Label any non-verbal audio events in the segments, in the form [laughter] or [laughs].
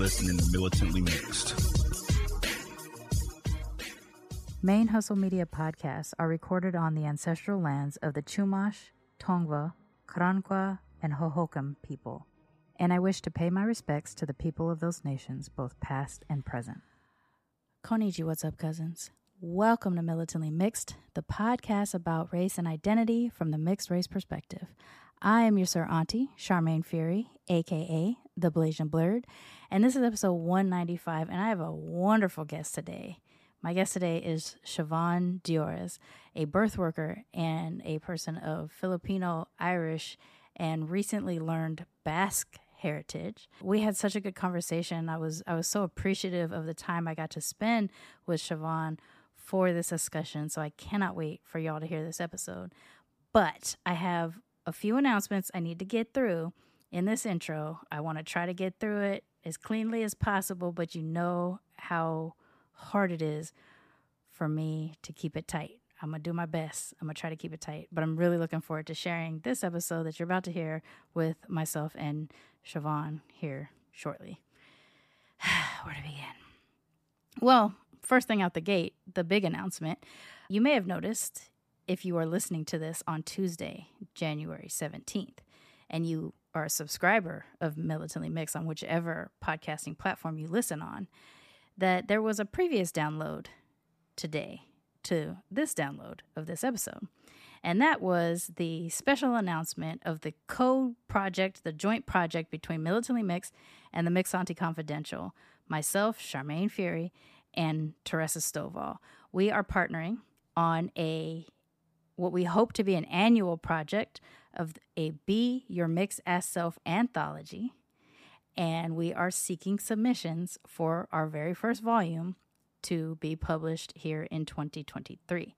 listening to Militantly Mixed. ManeHustle Media podcasts are recorded on the ancestral lands of the Chumash, Tongva, Karankawa, and Hohokam people, and I wish to pay my respects to the people of those nations, both past and present. Konnichi, what's up, cousins? Welcome to Militantly Mixed, the podcast about race and identity from the mixed race perspective. I am your Sir Auntie, Sharmane Fury, aka the Blasian Blurred, and this is episode 195, and I have a wonderful guest today. My guest today is Siobhan Diores, a birth worker and a person of Filipino, Irish, and recently learned Basque heritage. We had such a good conversation. I was I was so appreciative of the time I got to spend with Siobhan for this discussion. So I cannot wait for y'all to hear this episode. But I have a few announcements I need to get through in this intro. I want to try to get through it as cleanly as possible, but you know how hard it is for me to keep it tight. I'm going to do my best. I'm going to try to keep it tight. But I'm really looking forward to sharing this episode that you're about to hear with myself and Siobhan here shortly. [sighs] Where to begin? Well, first thing out the gate, the big announcement. You may have noticed if you are listening to this on Tuesday, January 17th, and you are a subscriber of Militantly Mixed on whichever podcasting platform you listen on, that there was a previous download today to this download of this episode. And that was the special announcement of the co project, the joint project between Militantly Mixed and the Mixed Auntie Confidential, myself, Sharmane Fury, and Teresa Stovall. We are partnering on a what we hope to be an annual project of a Be Your Mix Ass Self anthology. And we are seeking submissions for our very first volume to be published here in 2023.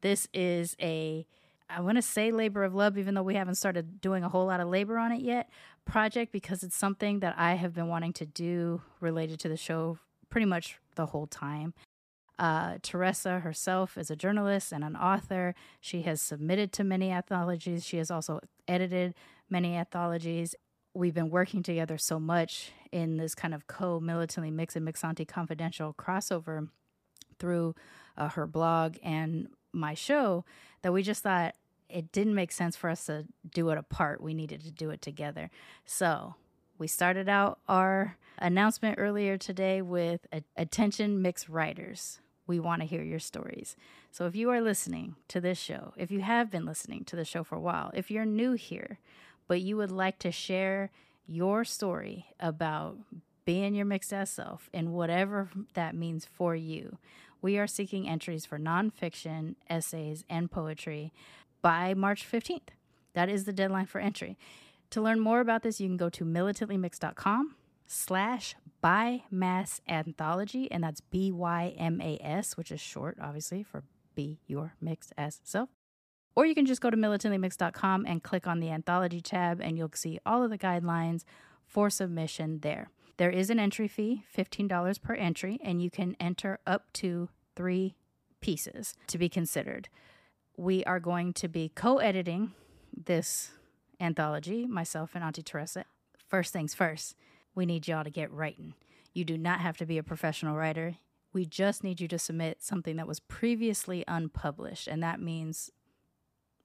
This is a I want to say labor of love, even though we haven't started doing a whole lot of labor on it yet, project because it's something that I have been wanting to do related to the show pretty much the whole time. Uh, Teresa herself is a journalist and an author. She has submitted to many anthologies. She has also edited many anthologies. We've been working together so much in this kind of co militantly mix and mixed auntie confidential crossover through uh, her blog and my show that we just thought it didn't make sense for us to do it apart. We needed to do it together. So we started out our announcement earlier today with attention mixed writers. We want to hear your stories. So if you are listening to this show, if you have been listening to the show for a while, if you're new here, but you would like to share your story about being your mixed ass self and whatever that means for you, we are seeking entries for nonfiction, essays, and poetry by March 15th. That is the deadline for entry. To learn more about this, you can go to militantlymixed.com slash bymas anthology, and that's B-Y-M-A-S, which is short, obviously, for be your mixed as self. Or you can just go to militantlymixed.com and click on the anthology tab, and you'll see all of the guidelines for submission there. There is an entry fee, $15 per entry, and you can enter up to three pieces to be considered we are going to be co editing this anthology, myself and Auntie Teresa. First things first, we need y'all to get writing. You do not have to be a professional writer. We just need you to submit something that was previously unpublished, and that means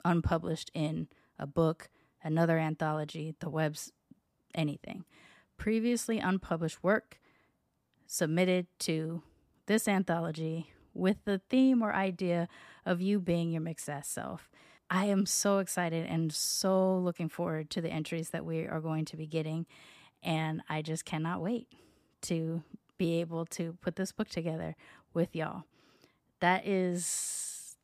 unpublished in a book, another anthology, the web's anything. Previously unpublished work submitted to this anthology with the theme or idea of you being your mixed ass self. I am so excited and so looking forward to the entries that we are going to be getting. And I just cannot wait to be able to put this book together with y'all. That is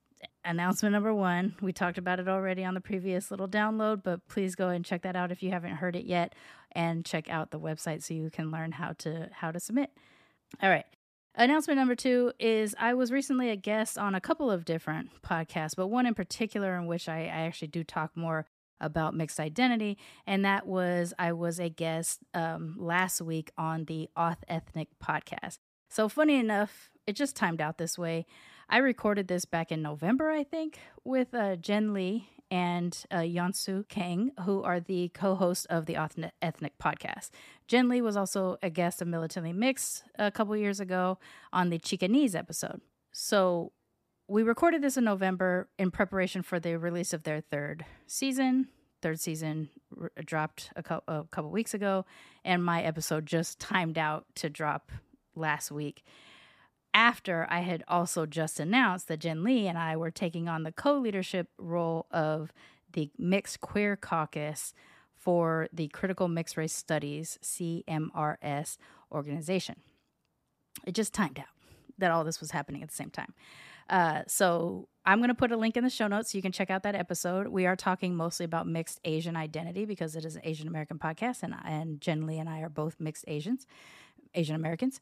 announcement number one. We talked about it already on the previous little download, but please go and check that out if you haven't heard it yet and check out the website so you can learn how to how to submit. All right. Announcement number two is I was recently a guest on a couple of different podcasts, but one in particular in which I, I actually do talk more about mixed identity, and that was I was a guest um, last week on the AuthEthnic podcast. So, funny enough, it just timed out this way. I recorded this back in November, I think, with uh, Jen Lee and uh, Yonsu Kang, who are the co hosts of the Ethnic podcast. Jen Lee was also a guest of Militantly Mixed a couple years ago on the Chicanese episode. So, we recorded this in November in preparation for the release of their third season. Third season r- dropped a, co- a couple weeks ago, and my episode just timed out to drop last week. After I had also just announced that Jen Lee and I were taking on the co leadership role of the Mixed Queer Caucus for the Critical Mixed Race Studies CMRS organization. It just timed out that all this was happening at the same time. Uh, so I'm going to put a link in the show notes so you can check out that episode. We are talking mostly about mixed Asian identity because it is an Asian American podcast, and and Jen Lee and I are both mixed Asians, Asian Americans.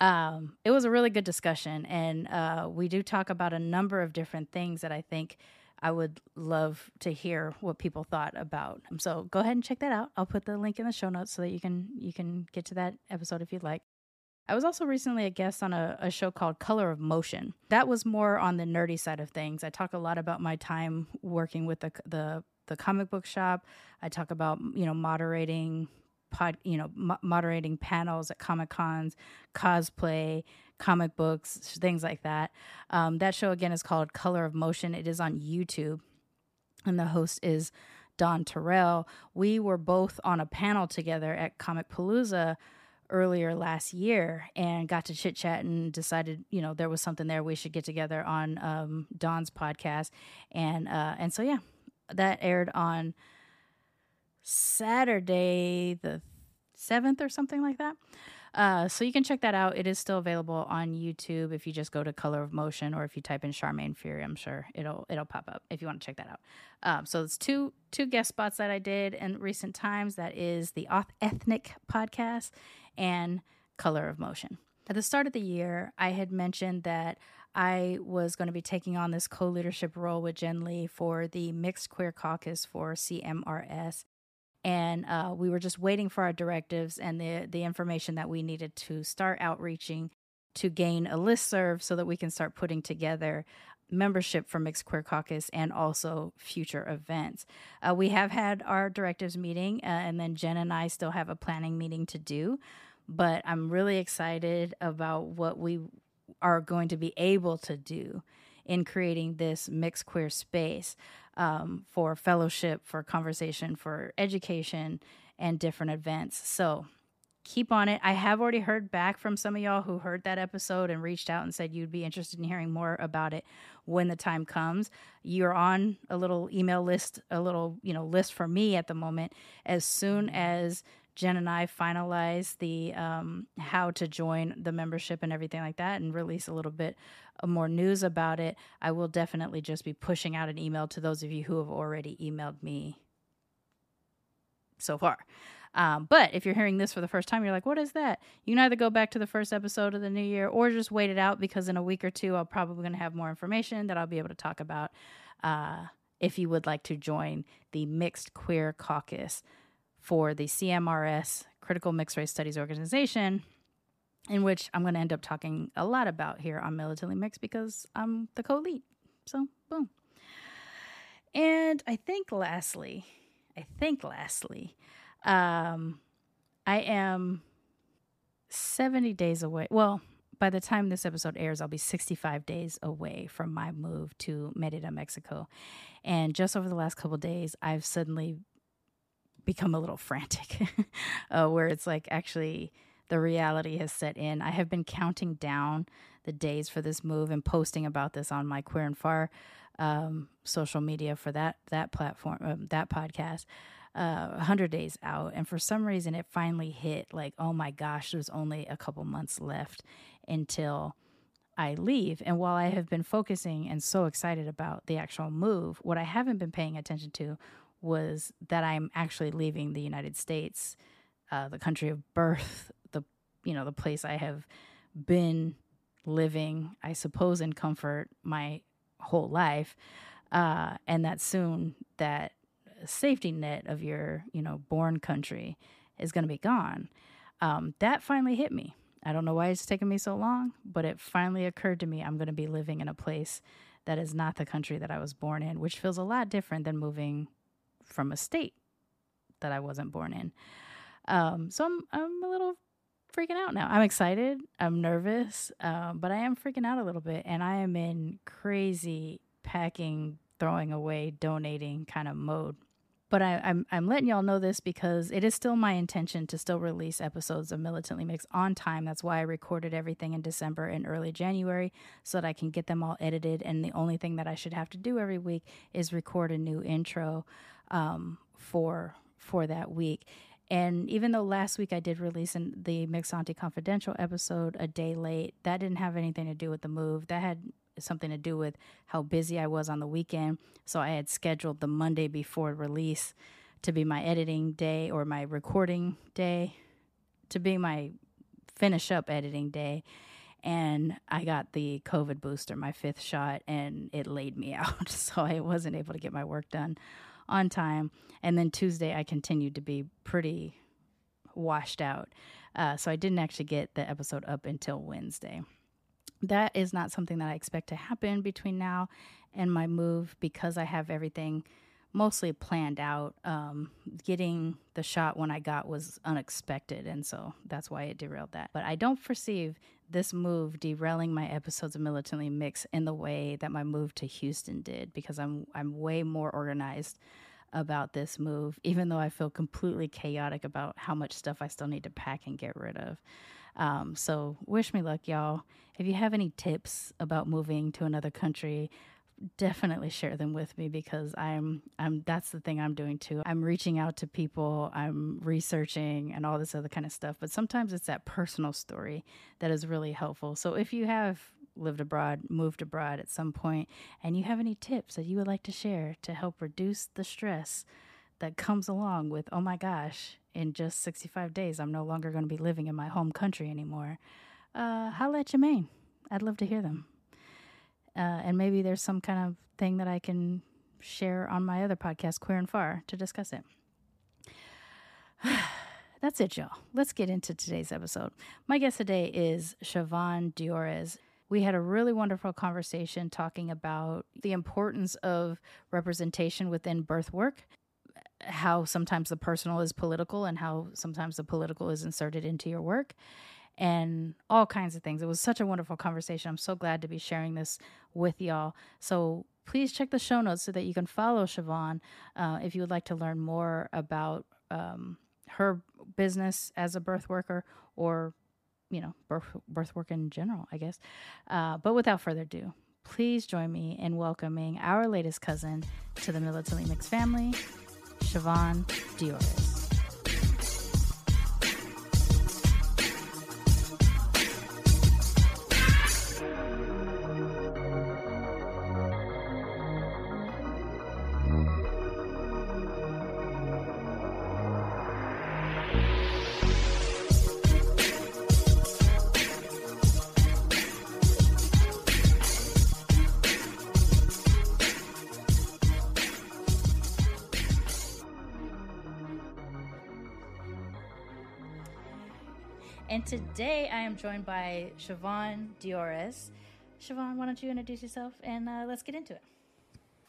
Um, it was a really good discussion, and uh, we do talk about a number of different things that I think. I would love to hear what people thought about. So go ahead and check that out. I'll put the link in the show notes so that you can you can get to that episode if you'd like. I was also recently a guest on a, a, show called Color of Motion. That was more on the nerdy side of things. I talk a lot about my time working with the the, the comic book shop. I talk about you know moderating pod, you know mo- moderating panels at comic cons, cosplay, comic books, things like that. Um, that show again is called Color of Motion. It is on YouTube, and the host is Don Terrell. We were both on a panel together at Comicpalooza earlier last year and got to chit chat and decided, you know, there was something there we should get together on um, Don's podcast, and uh, and so yeah, that aired on Saturday the seventh or something like that. Uh, so you can check that out. It is still available on YouTube if you just go to Color of Motion or if you type in Sharmane Fury. I'm sure it'll it'll pop up if you want to check that out. Um, so it's two two guest spots that I did in recent times. That is the Auth Ethnic podcast and Color of Motion. At the start of the year, I had mentioned that I was going to be taking on this co leadership role with Jen Lee for the Mixed Queer Caucus for CMRS. And uh, we were just waiting for our directives and the, the information that we needed to start outreaching to gain a list serve so that we can start putting together membership for Mixed Queer Caucus and also future events. Uh, we have had our directives meeting, uh, and then Jen and I still have a planning meeting to do. But I'm really excited about what we are going to be able to do in creating this mixed queer space um, for fellowship, for conversation, for education, and different events. So keep on it. I have already heard back from some of y'all who heard that episode and reached out and said you'd be interested in hearing more about it when the time comes. You're on a little email list, a little, you know, list for me at the moment. As soon as Jen and I finalize the um, how to join the membership and everything like that and release a little bit more news about it, I will definitely just be pushing out an email to those of you who have already emailed me so far. Um, but if you're hearing this for the first time, you're like, what is that? You can either go back to the first episode of the new year or just wait it out because in a week or two, I'll probably going to have more information that I'll be able to talk about uh, if you would like to join the Mixed Queer Caucus for the CMRS Critical Mixed Race Studies Organization, in which I'm going to end up talking a lot about here on Militantly Mixed because I'm the co lead. So, boom. And I think lastly, I think lastly, um, I am 70 days away. Well, by the time this episode airs, I'll be 65 days away from my move to Merida, Mexico. And just over the last couple days, I've suddenly become a little frantic, [laughs] uh, where it's like actually the reality has set in. I have been counting down the days for this move and posting about this on my Queer and Far um, social media for that that platform, um, that podcast uh, 100 days out. And for some reason, it finally hit like, oh my gosh, there's only a couple months left until I leave. And while I have been focusing and so excited about the actual move, what I haven't been paying attention to was that I'm actually leaving the United States, uh, the country of birth, the you know the place I have been living, I suppose, in comfort my whole life, uh, and that soon that safety net of your, you know, born country is going to be gone. Um, that finally hit me. I don't know why it's taken me so long, but it finally occurred to me I'm going to be living in a place that is not the country that I was born in, which feels a lot different than moving from a state that I wasn't born in. Um, so I'm I'm a little freaking out now. I'm excited. I'm nervous, um, but I am freaking out a little bit, and I am in crazy packing, throwing away, donating kind of mode but I, am I'm, I'm letting y'all know this because it is still my intention to still release episodes of Militantly Mixed on time. That's why I recorded everything in December and early January so that I can get them all edited. And the only thing that I should have to do every week is record a new intro um, for for that week. And even though last week I did release the Mixed Auntie Confidential episode a day late, that didn't have anything to do with the move. That had something to do with how busy I was on the weekend. So I had scheduled the Monday before release to be my editing day or my recording day, to be my finish up editing day. And I got the COVID booster, my fifth shot, and it laid me [laughs] out. So I wasn't able to get my work done on time. And then Tuesday, I continued to be pretty washed out. Uh, so I didn't actually get the episode up until Wednesday that is not something that I expect to happen between now and my move because I have everything mostly planned out. Um, getting the shot when I got was unexpected, and so that's why it derailed that. But I don't foresee this move derailing my episodes of Militantly Mixed in the way that my move to Houston did, because I'm I'm way more organized about this move, even though I feel completely chaotic about how much stuff I still need to pack and get rid of. Um, so wish me luck, y'all. If you have any tips about moving to another country, definitely share them with me because I'm I'm that's the thing I'm doing too. I'm reaching out to people, I'm researching and all this other kind of stuff, but sometimes it's that personal story that is really helpful. So if you have lived abroad, moved abroad at some point and you have any tips that you would like to share to help reduce the stress that comes along with, oh my gosh, in just 65 days, I'm no longer going to be living in my home country anymore. Uh, holla at Jermaine. I'd love to hear them. Uh, and maybe there's some kind of thing that I can share on my other podcast, Queer and Far, to discuss it. [sighs] That's it, y'all. Let's get into today's episode. My guest today is Siobhan Diores. We had a really wonderful conversation talking about the importance of representation within birth work how sometimes the personal is political and how sometimes the political is inserted into your work and all kinds of things. It was such a wonderful conversation. I'm so glad to be sharing this with y'all. So please check the show notes so that you can follow Siobhan uh, if you would like to learn more about um, her business as a birth worker or, you know, birth, birth work in general, I guess. Uh, but without further ado, please join me in welcoming our latest cousin to the Militantly Mixed family, Siobhan Diores. Today I am joined by Siobhan Diores. Siobhan, why don't you introduce yourself and uh, let's get into it.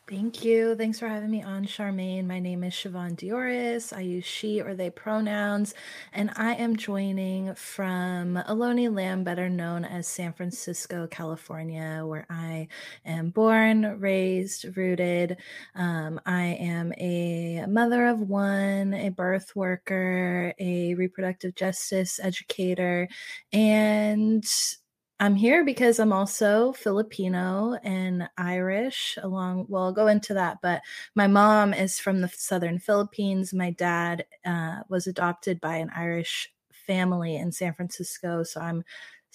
Thank you. Thanks for having me on, Sharmane. My name is Siobhan Diores. I use she or they pronouns, and I am joining from Ohlone Lamb, better known as San Francisco, California, where I am born, raised, rooted. Um, I am a mother of one, a birth worker, a reproductive justice educator, and I'm here because I'm also Filipino and Irish along well I'll go into that but my mom is from the southern Philippines. My dad uh, was adopted by an Irish family in San Francisco so I'm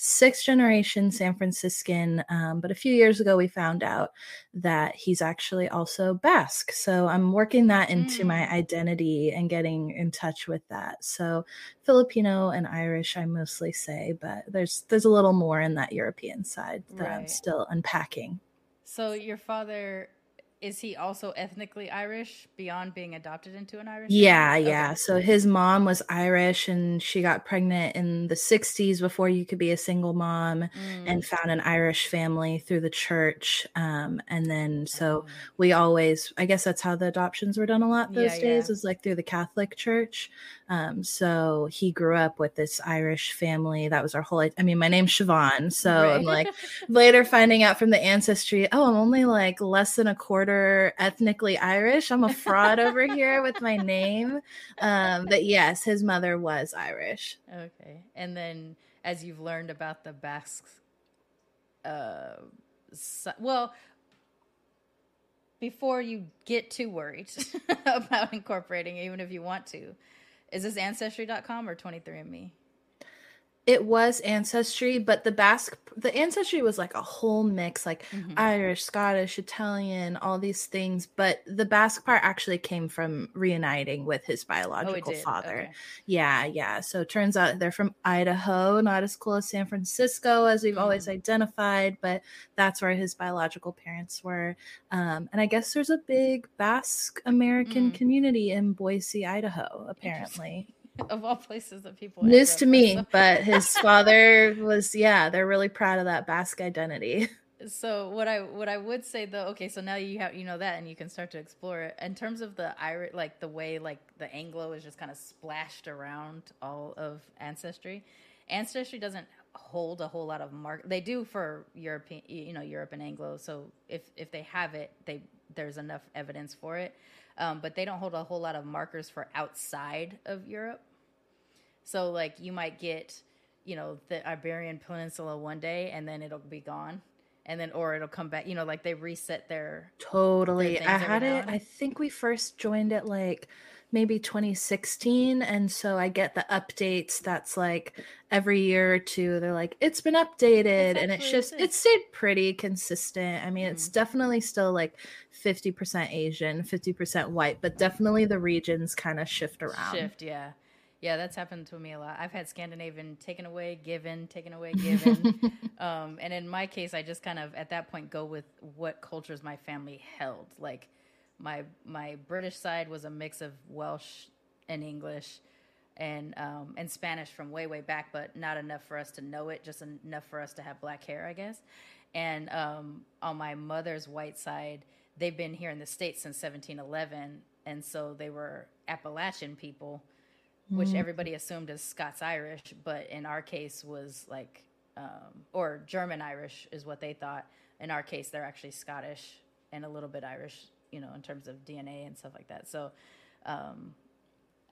sixth generation San Franciscan. Um, but a few years ago, we found out that he's actually also Basque. So I'm working that into mm. my identity and getting in touch with that. So Filipino and Irish, I mostly say, but there's there's a little more in that European side that right. I'm still unpacking. So your father is he also ethnically Irish beyond being adopted into an Irish? Yeah, family? yeah. Okay. So his mom was Irish and she got pregnant in the 60s before you could be a single mom mm. and found an Irish family through the church. Um, and then so oh. we always, I guess that's how the adoptions were done a lot those yeah, days, yeah. was like through the Catholic Church. Um, so he grew up with this Irish family. That was our whole. I mean, my name's Siobhan, so right. I'm like [laughs] later finding out from the ancestry. Oh, I'm only like less than a quarter ethnically Irish. I'm a fraud over here with my name. Um, but yes, his mother was Irish. Okay, and then as you've learned about the Basques, uh, so, well, before you get too worried [laughs] about incorporating, even if you want to, is this ancestry.com or 23andme? it was ancestry but the basque the ancestry was like a whole mix like mm-hmm. irish scottish italian all these things but the basque part actually came from reuniting with his oh, biological oh, father okay. yeah yeah so it turns out they're from idaho not as cool as san francisco as we've mm-hmm. always identified but that's where his biological parents were um, and i guess there's a big basque american mm-hmm. community in boise idaho apparently [laughs] of all places that people news to me so. but his [laughs] father was yeah they're really proud of that basque identity. So what i what i would say though okay so now you have you know that and you can start to explore it. In terms of the irish like the way like the anglo is just kind of splashed around all of ancestry ancestry doesn't hold a whole lot of mark they do for european you know europe and anglo so if if they have it they there's enough evidence for it. Um, but they don't hold a whole lot of markers for outside of europe so like you might get, you know, the Iberian Peninsula one day and then it'll be gone. And then or it'll come back, you know, like they reset their Totally. Their I had it I think we first joined it like maybe 2016 and so i get the updates that's like every year or two they're like it's been updated and it's just it stayed pretty consistent i mean mm-hmm. it's definitely still like 50% asian 50% white but definitely the regions kind of shift around shift yeah yeah, that's happened to me a lot. I've had Scandinavian taken away, given, taken away, given. [laughs] um, and in my case, I just kind of at that point go with what cultures my family held. Like my my British side was a mix of Welsh and English, and um, and Spanish from way way back, but not enough for us to know it. Just enough for us to have black hair, I guess. And um, on my mother's white side, they've been here in the states since 1711, and so they were Appalachian people which mm. everybody assumed is Scots Irish, but in our case was like, um, or German Irish is what they thought. In our case, they're actually Scottish and a little bit Irish, you know, in terms of DNA and stuff like that. So, um,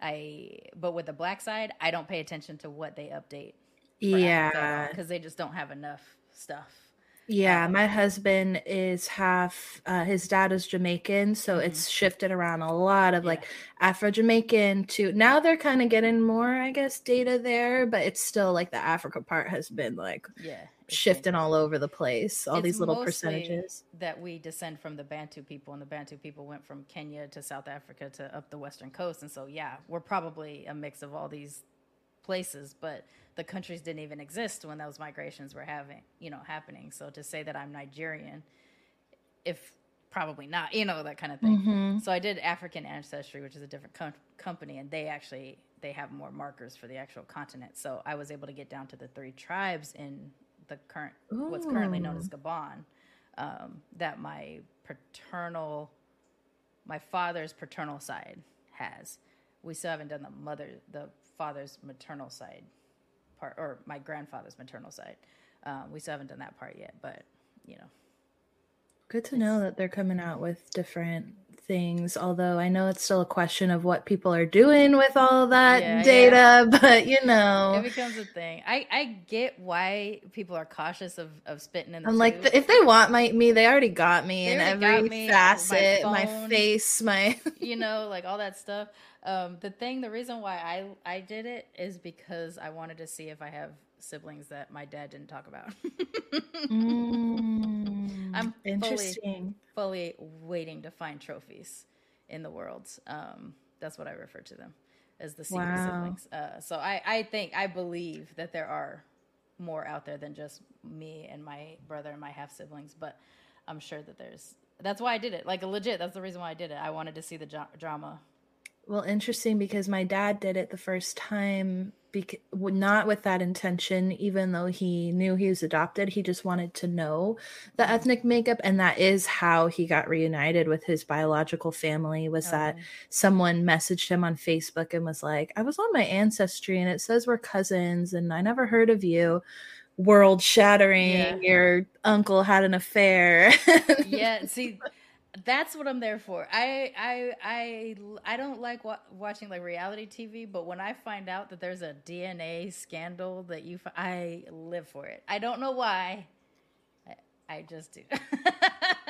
I, but with the black side, I don't pay attention to what they update. Yeah. Because they just don't have enough stuff. Yeah, um, my husband is half uh, his dad is Jamaican, so mm-hmm. it's shifted around a lot of yeah. like Afro Jamaican to now they're kind of getting more, I guess, data there, but it's still like the Africa part has been like yeah, shifting all over the place, all it's these little percentages. That we descend from the Bantu people, and the Bantu people went from Kenya to South Africa to up the western coast, and so yeah, we're probably a mix of all these places, but the countries didn't even exist when those migrations were having, you know, happening. So to say that I'm Nigerian, if probably not, you know, that kind of thing. Mm-hmm. So I did African Ancestry, which is a different com- company, and they actually they have more markers for the actual continent. So I was able to get down to the three tribes in the current Ooh. what's currently known as Gabon. Um, that my paternal, my father's paternal side has. We still haven't done the mother, the father's maternal side part, or my grandfather's maternal side. Um, we still haven't done that part yet, but you know. Good to know that they're coming out with different things. Although I know it's still a question of what people are doing with all that Yeah, data, yeah. [laughs] but you know. It becomes a thing. I, I get why people are cautious of, of spitting in the I'm like, if they want my me, they already got me They in every me, facet, my, phone. face, my. [laughs] you know, like all that stuff. Um, the thing, the reason why I I did it is because I wanted to see if I have siblings that my dad didn't talk about. [laughs] Mm, I'm fully- interesting. fully waiting to find trophies in the world. Um, that's what I refer to them as the secret Wow. siblings. Uh, so I, I think, I believe that there are more out there than just me and my brother and my half siblings, but I'm sure that there's. That's why I did it. Like legit, that's the reason why I did it. I wanted to see the dra- drama. Well, interesting because my dad did it the first time, bec- not with that intention, even though he knew he was adopted. He just wanted to know the mm-hmm. ethnic makeup, and that is how he got reunited with his biological family. Was that oh. someone messaged him on Facebook and was like, "I was on my ancestry, and it says we're cousins, and I never heard of you." World shattering. Yeah. Your uncle had an affair. [laughs] yeah see that's what i'm there for i i i i don't like wa- watching like reality tv but when i find out that there's a dna scandal that you fi- i live for it i don't know why i, I just do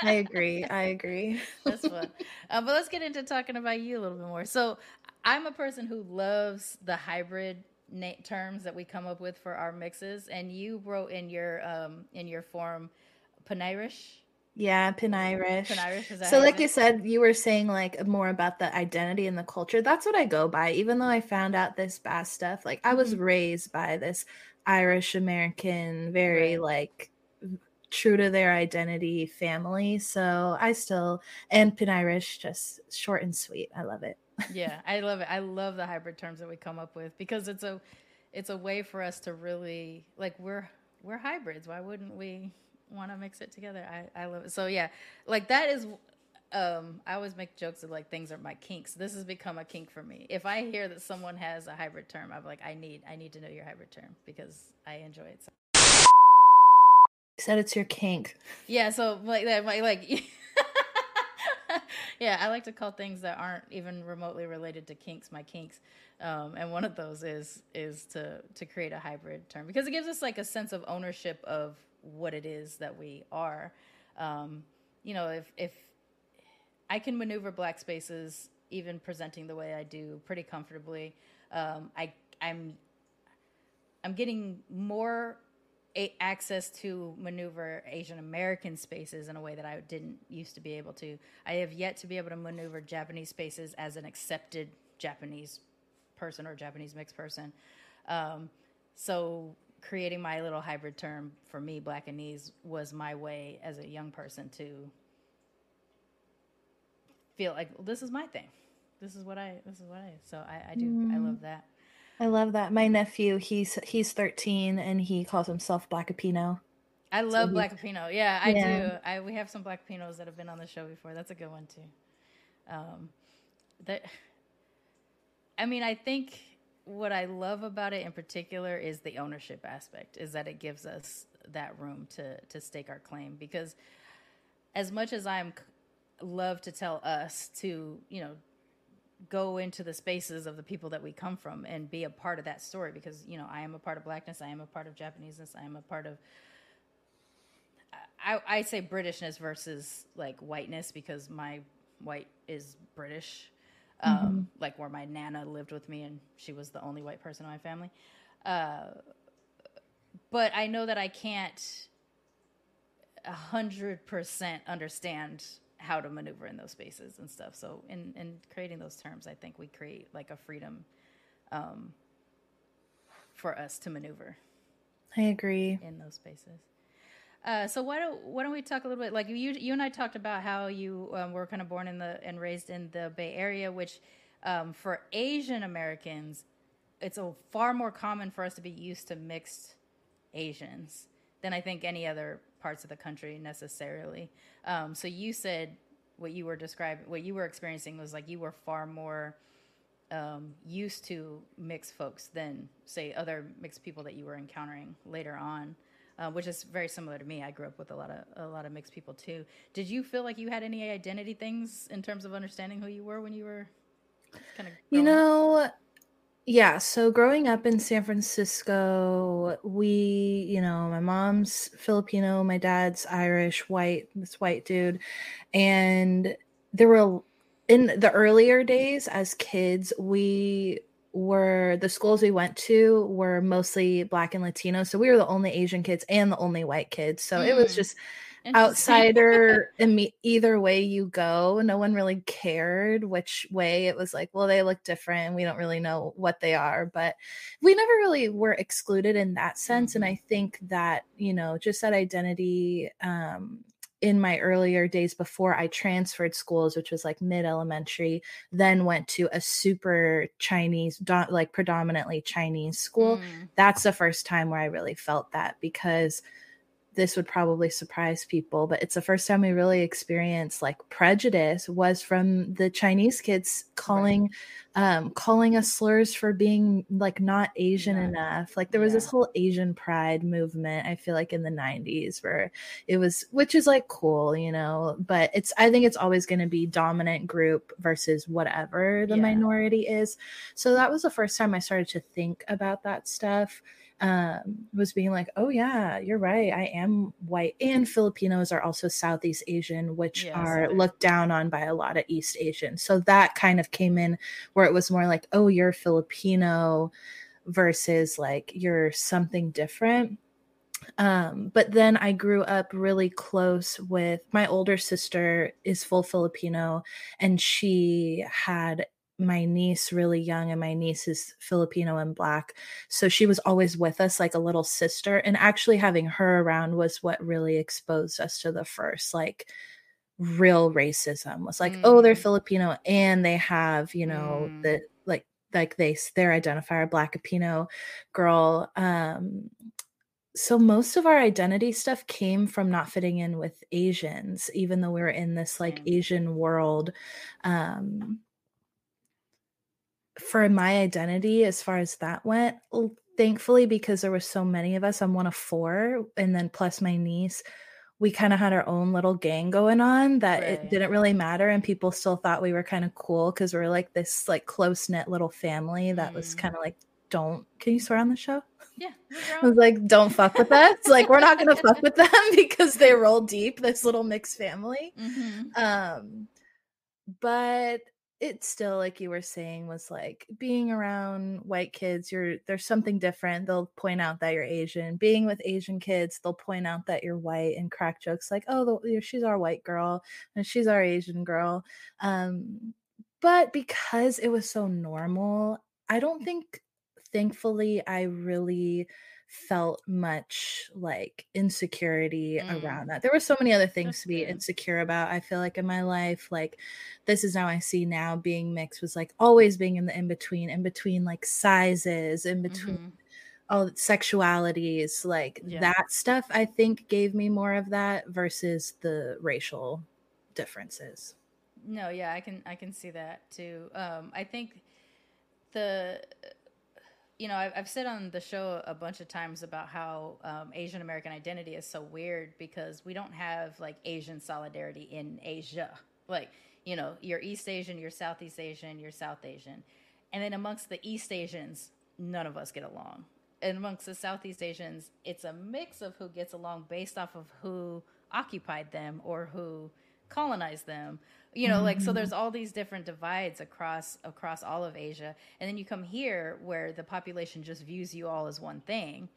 I agree. I agree. [laughs] that's fun um, but let's get into talking about you a little bit more so i'm a person who loves the hybrid na- terms that we come up with for our mixes and you wrote in your um in your form Pinay-rish. Yeah, Pinay-rish. Pin Irish, is So, like you said, you were saying like more about the identity and the culture. That's what I go by. Even though I found out this bad stuff, like I was Mhm. raised by this Irish American, very Right. like true to their identity family. So I still and Pinay-rish, just short and sweet. I love it. yeah i love it i love the hybrid terms that we come up with because it's a it's a way for us to really like we're we're hybrids why wouldn't we want to mix it together. I i love it. So yeah like that is um i always make jokes of like things are my kinks. This has become a kink for me. If i hear that someone has a hybrid term i'm like i need i need to know your hybrid term because i enjoy it so You said it's your kink. Yeah, so like that, like, like [laughs] yeah, I like to call things that aren't even remotely related to kinks my kinks, um, and one of those is is to to create a hybrid term because it gives us like a sense of ownership of what it is that we are. Um, you know, if if I can maneuver black spaces, even presenting the way I do, pretty comfortably, um, I I'm I'm getting more a- access to maneuver Asian American spaces in a way that I didn't used to be able to. I have yet to be able to maneuver Japanese spaces as an accepted Japanese person or Japanese mixed person. Um, so creating my little hybrid term for me, Blackanese, was my way as a young person to feel like well, this is my thing. This is what I. This is what I. So I, I do. I love that. I love that. My nephew, he's he's 13 and he calls himself Blackapino. I love he- Black Pino. Yeah, I Yeah. do. I we have some Black Pinos that have been on the show before. That's a good one too. Um, that I mean, I think what I love about it in particular is the ownership aspect. Is that it gives us that room to to stake our claim because as much as I'm love to tell us to you know go into the spaces of the people that we come from and be a part of that story because you know I am a part of blackness, I am a part of Japaneseness, I am a part of I, I say Britishness versus like whiteness because my white is British, um, like where my nana lived with me and she was the only white person in my family. Uh, but I know that I can't a hundred percent understand how to maneuver in those spaces and stuff. So in in creating those terms, I think we create like a freedom um, for us to maneuver I agree. in those spaces. Uh, so why don't why don't we talk a little bit like you you and I talked about how you um, were kind of born in the and raised in the Bay Area, which um, for Asian Americans, it's a far more common for us to be used to mixed Asians than I think any other parts of the country necessarily. Um, so you said what you were describing, what you were experiencing was like you were far more um, used to mixed folks than say other mixed people that you were encountering later on. Uh, which is very similar to me. I grew up with a lot of a lot of mixed people too. Did you feel like you had any identity things in terms of understanding who you were when you were kind of? You know, yeah. So growing up in San Francisco, we, you know, my mom's Filipino, my dad's Irish, white, this white dude, and there were in the earlier days as kids, we were the schools we went to were mostly black and latino so we were the only asian kids and the only white kids so mm. it was mm. just outsider either way you go no one really cared which way it was like well they look different we don't really know what they are but we never really were excluded in that sense mm-hmm. and i think that you know just that identity um in my earlier days before I transferred schools, which was like mid elementary, then went to a super Chinese, like predominantly Chinese school. Mm. That's the first time where I really felt that because this would probably surprise people, but it's the first time we really experienced like prejudice was from the Chinese kids calling right. um calling us slurs for being like not Asian yeah. enough. Like there was yeah. this whole Asian pride movement, I feel like in the 90s where it was which is like cool, you know, but it's I think it's always going to be dominant group versus whatever the yeah. minority is. So that was the first time I started to think about that stuff um, was being like, oh, yeah, you're right. I am white. And Filipinos are also Southeast Asian, which yes, are looked down on by a lot of East Asians. So that kind of came in where it was more like, oh, you're Filipino versus like you're something different. Um, but then I grew up really close with my older sister is full Filipino and she had my niece really young and my niece is filipino and black so she was always with us like a little sister and actually having her around was what really exposed us to the first like real racism was like mm. oh they're mm. filipino and they have you know mm. the like like they their identifier black Filipino girl um so most of our identity stuff came from not fitting in with asians even though we were in this like mm. asian world um for my identity as far as that went thankfully because there were so many of us i'm one of four and then plus my niece we kind of had our own little gang going on that right. it didn't really matter and people still thought we were kind of cool because we are like this like close-knit little family that mm. was kind of like don't can you swear on the show yeah [laughs] I was like don't fuck with [laughs] us like we're not gonna fuck with them [laughs] because they roll deep this little mixed family mm-hmm. um but it's still like you were saying was like being around white kids you're there's something different. They'll point out that you're asian. Being with asian kids they'll point out that you're white and crack jokes like oh the, she's our white girl and she's our asian girl. Um but because it was so normal i don't think thankfully i really felt much like insecurity mm. around that. There were so many other things That's to be good. insecure about. I feel like in my life, like this is how I see now being mixed was like always being in the in between, in between like sizes, in between mm-hmm. all sexualities, like yeah. that stuff. I think gave me more of that versus the racial differences. No, yeah, I can I can see that too. Um, I think the you know, I've, said on the show a bunch of times about how um, Asian American identity is so weird because we don't have like Asian solidarity in Asia. Like, you know, you're East Asian, you're Southeast Asian, you're South Asian. And then amongst the East Asians, none of us get along. And amongst the Southeast Asians, it's a mix of who gets along based off of who occupied them or who colonized them you know like so there's mm-hmm. all these different divides across across all of asia. And then you come here where the population just views you all as one thing.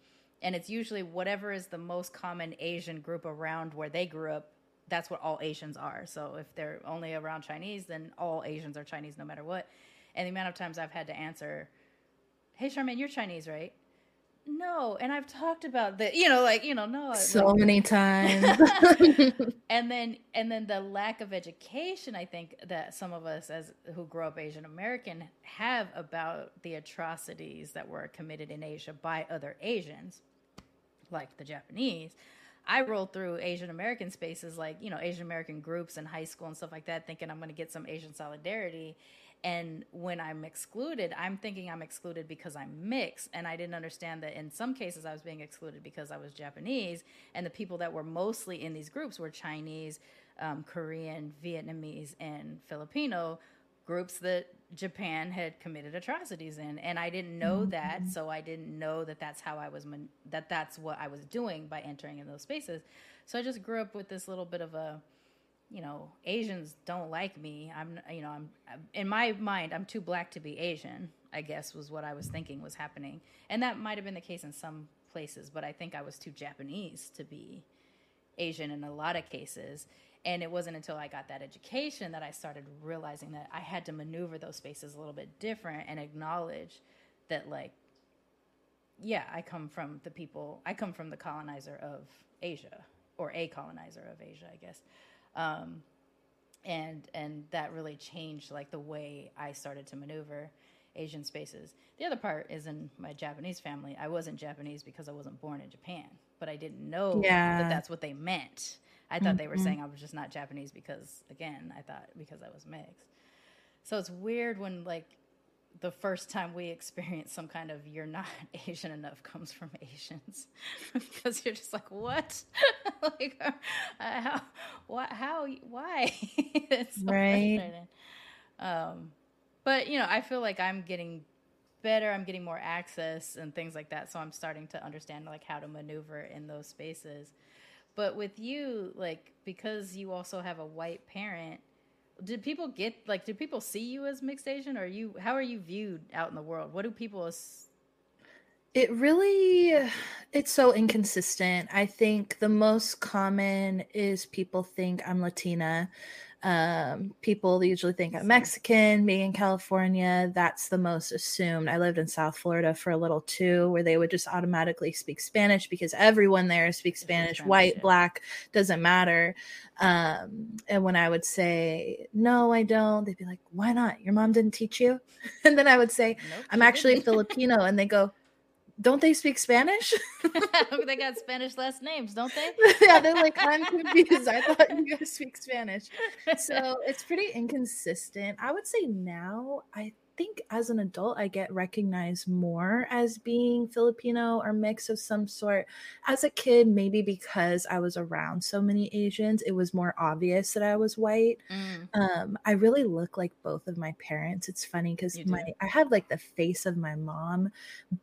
And it's usually whatever is the most common asian group around where they grew up that's what all asians are. So if they're only around chinese then all asians are chinese no matter what. And the amount of times i've had to answer hey sharmane you're chinese right no and i've talked about the you know like you know no so like, many times. [laughs] [laughs] And then and then the lack of education i think that some of us as who grow up asian american have about the atrocities that were committed in asia by other asians like the japanese. I rolled through Asian American spaces like, you know, Asian American groups in high school and stuff like that, thinking I'm going to get some Asian solidarity. And when I'm excluded, I'm thinking I'm excluded because I'm mixed. And I didn't understand that in some cases I was being excluded because I was Japanese. And the people that were mostly in these groups were Chinese, um, Korean, Vietnamese, and Filipino groups that Japan had committed atrocities in. And I didn't know mm-hmm. that. So I didn't know that that's how I was, man- that that's what I was doing by entering in those spaces. So I just grew up with this little bit of a, you know, Asians don't like me. I'm, you know, I'm in my mind, I'm too black to be Asian. I guess was what I was thinking was happening, and that might have been the case in some places, but I think I was too Japanese to be Asian in a lot of cases. And it wasn't until I got that education that I started realizing that I had to maneuver those spaces a little bit different and acknowledge that, like, yeah, I come from the people, I come from the colonizer of Asia, or a colonizer of Asia, I guess um, and and that really changed like the way I started to maneuver Asian spaces. The other part is in my Japanese family. I wasn't Japanese because I wasn't born in Japan, but I didn't know yeah. that that's what they meant. I thought mm-hmm. they were mm-hmm. saying I was just not Japanese because, again, I thought because I was mixed. So it's weird when like the first time we experience some kind of you're not [laughs] Asian enough comes from Asians. [laughs] Because you're just like what? [laughs] Like uh, how what how why? It's so right. um but you know I feel like I'm getting better I'm getting more access and things like that so I'm starting to understand like how to maneuver in those spaces. But with you like because you also have a white parent did people get like do people see you as mixed asian? Or you how are you viewed out in the world? What do people as- it really it's so inconsistent. I think the most common is people think i'm latina um, people usually think I'm Mexican, being in California. That's the most assumed. I lived in South Florida for a little too, where they would just automatically speak Spanish because everyone there speaks Spanish, Spanish white, yeah. black, doesn't matter. Um, and when I would say, no, I don't, they'd be like, why not? Your mom didn't teach you? [laughs] and then I would say, nope, I'm actually Filipino. And they go, don't they speak Spanish? [laughs] [laughs] they got Spanish last names, don't they? [laughs] yeah, they're like, I'm confused. I thought you guys speak Spanish. So it's pretty inconsistent. I would say now, I think as an adult, I get recognized more as being Filipino or mix of some sort. As a kid, maybe because I was around so many Asians, it was more obvious that I was white. Mm. Um, I really look like both of my parents. It's funny because my I have like the face of my mom,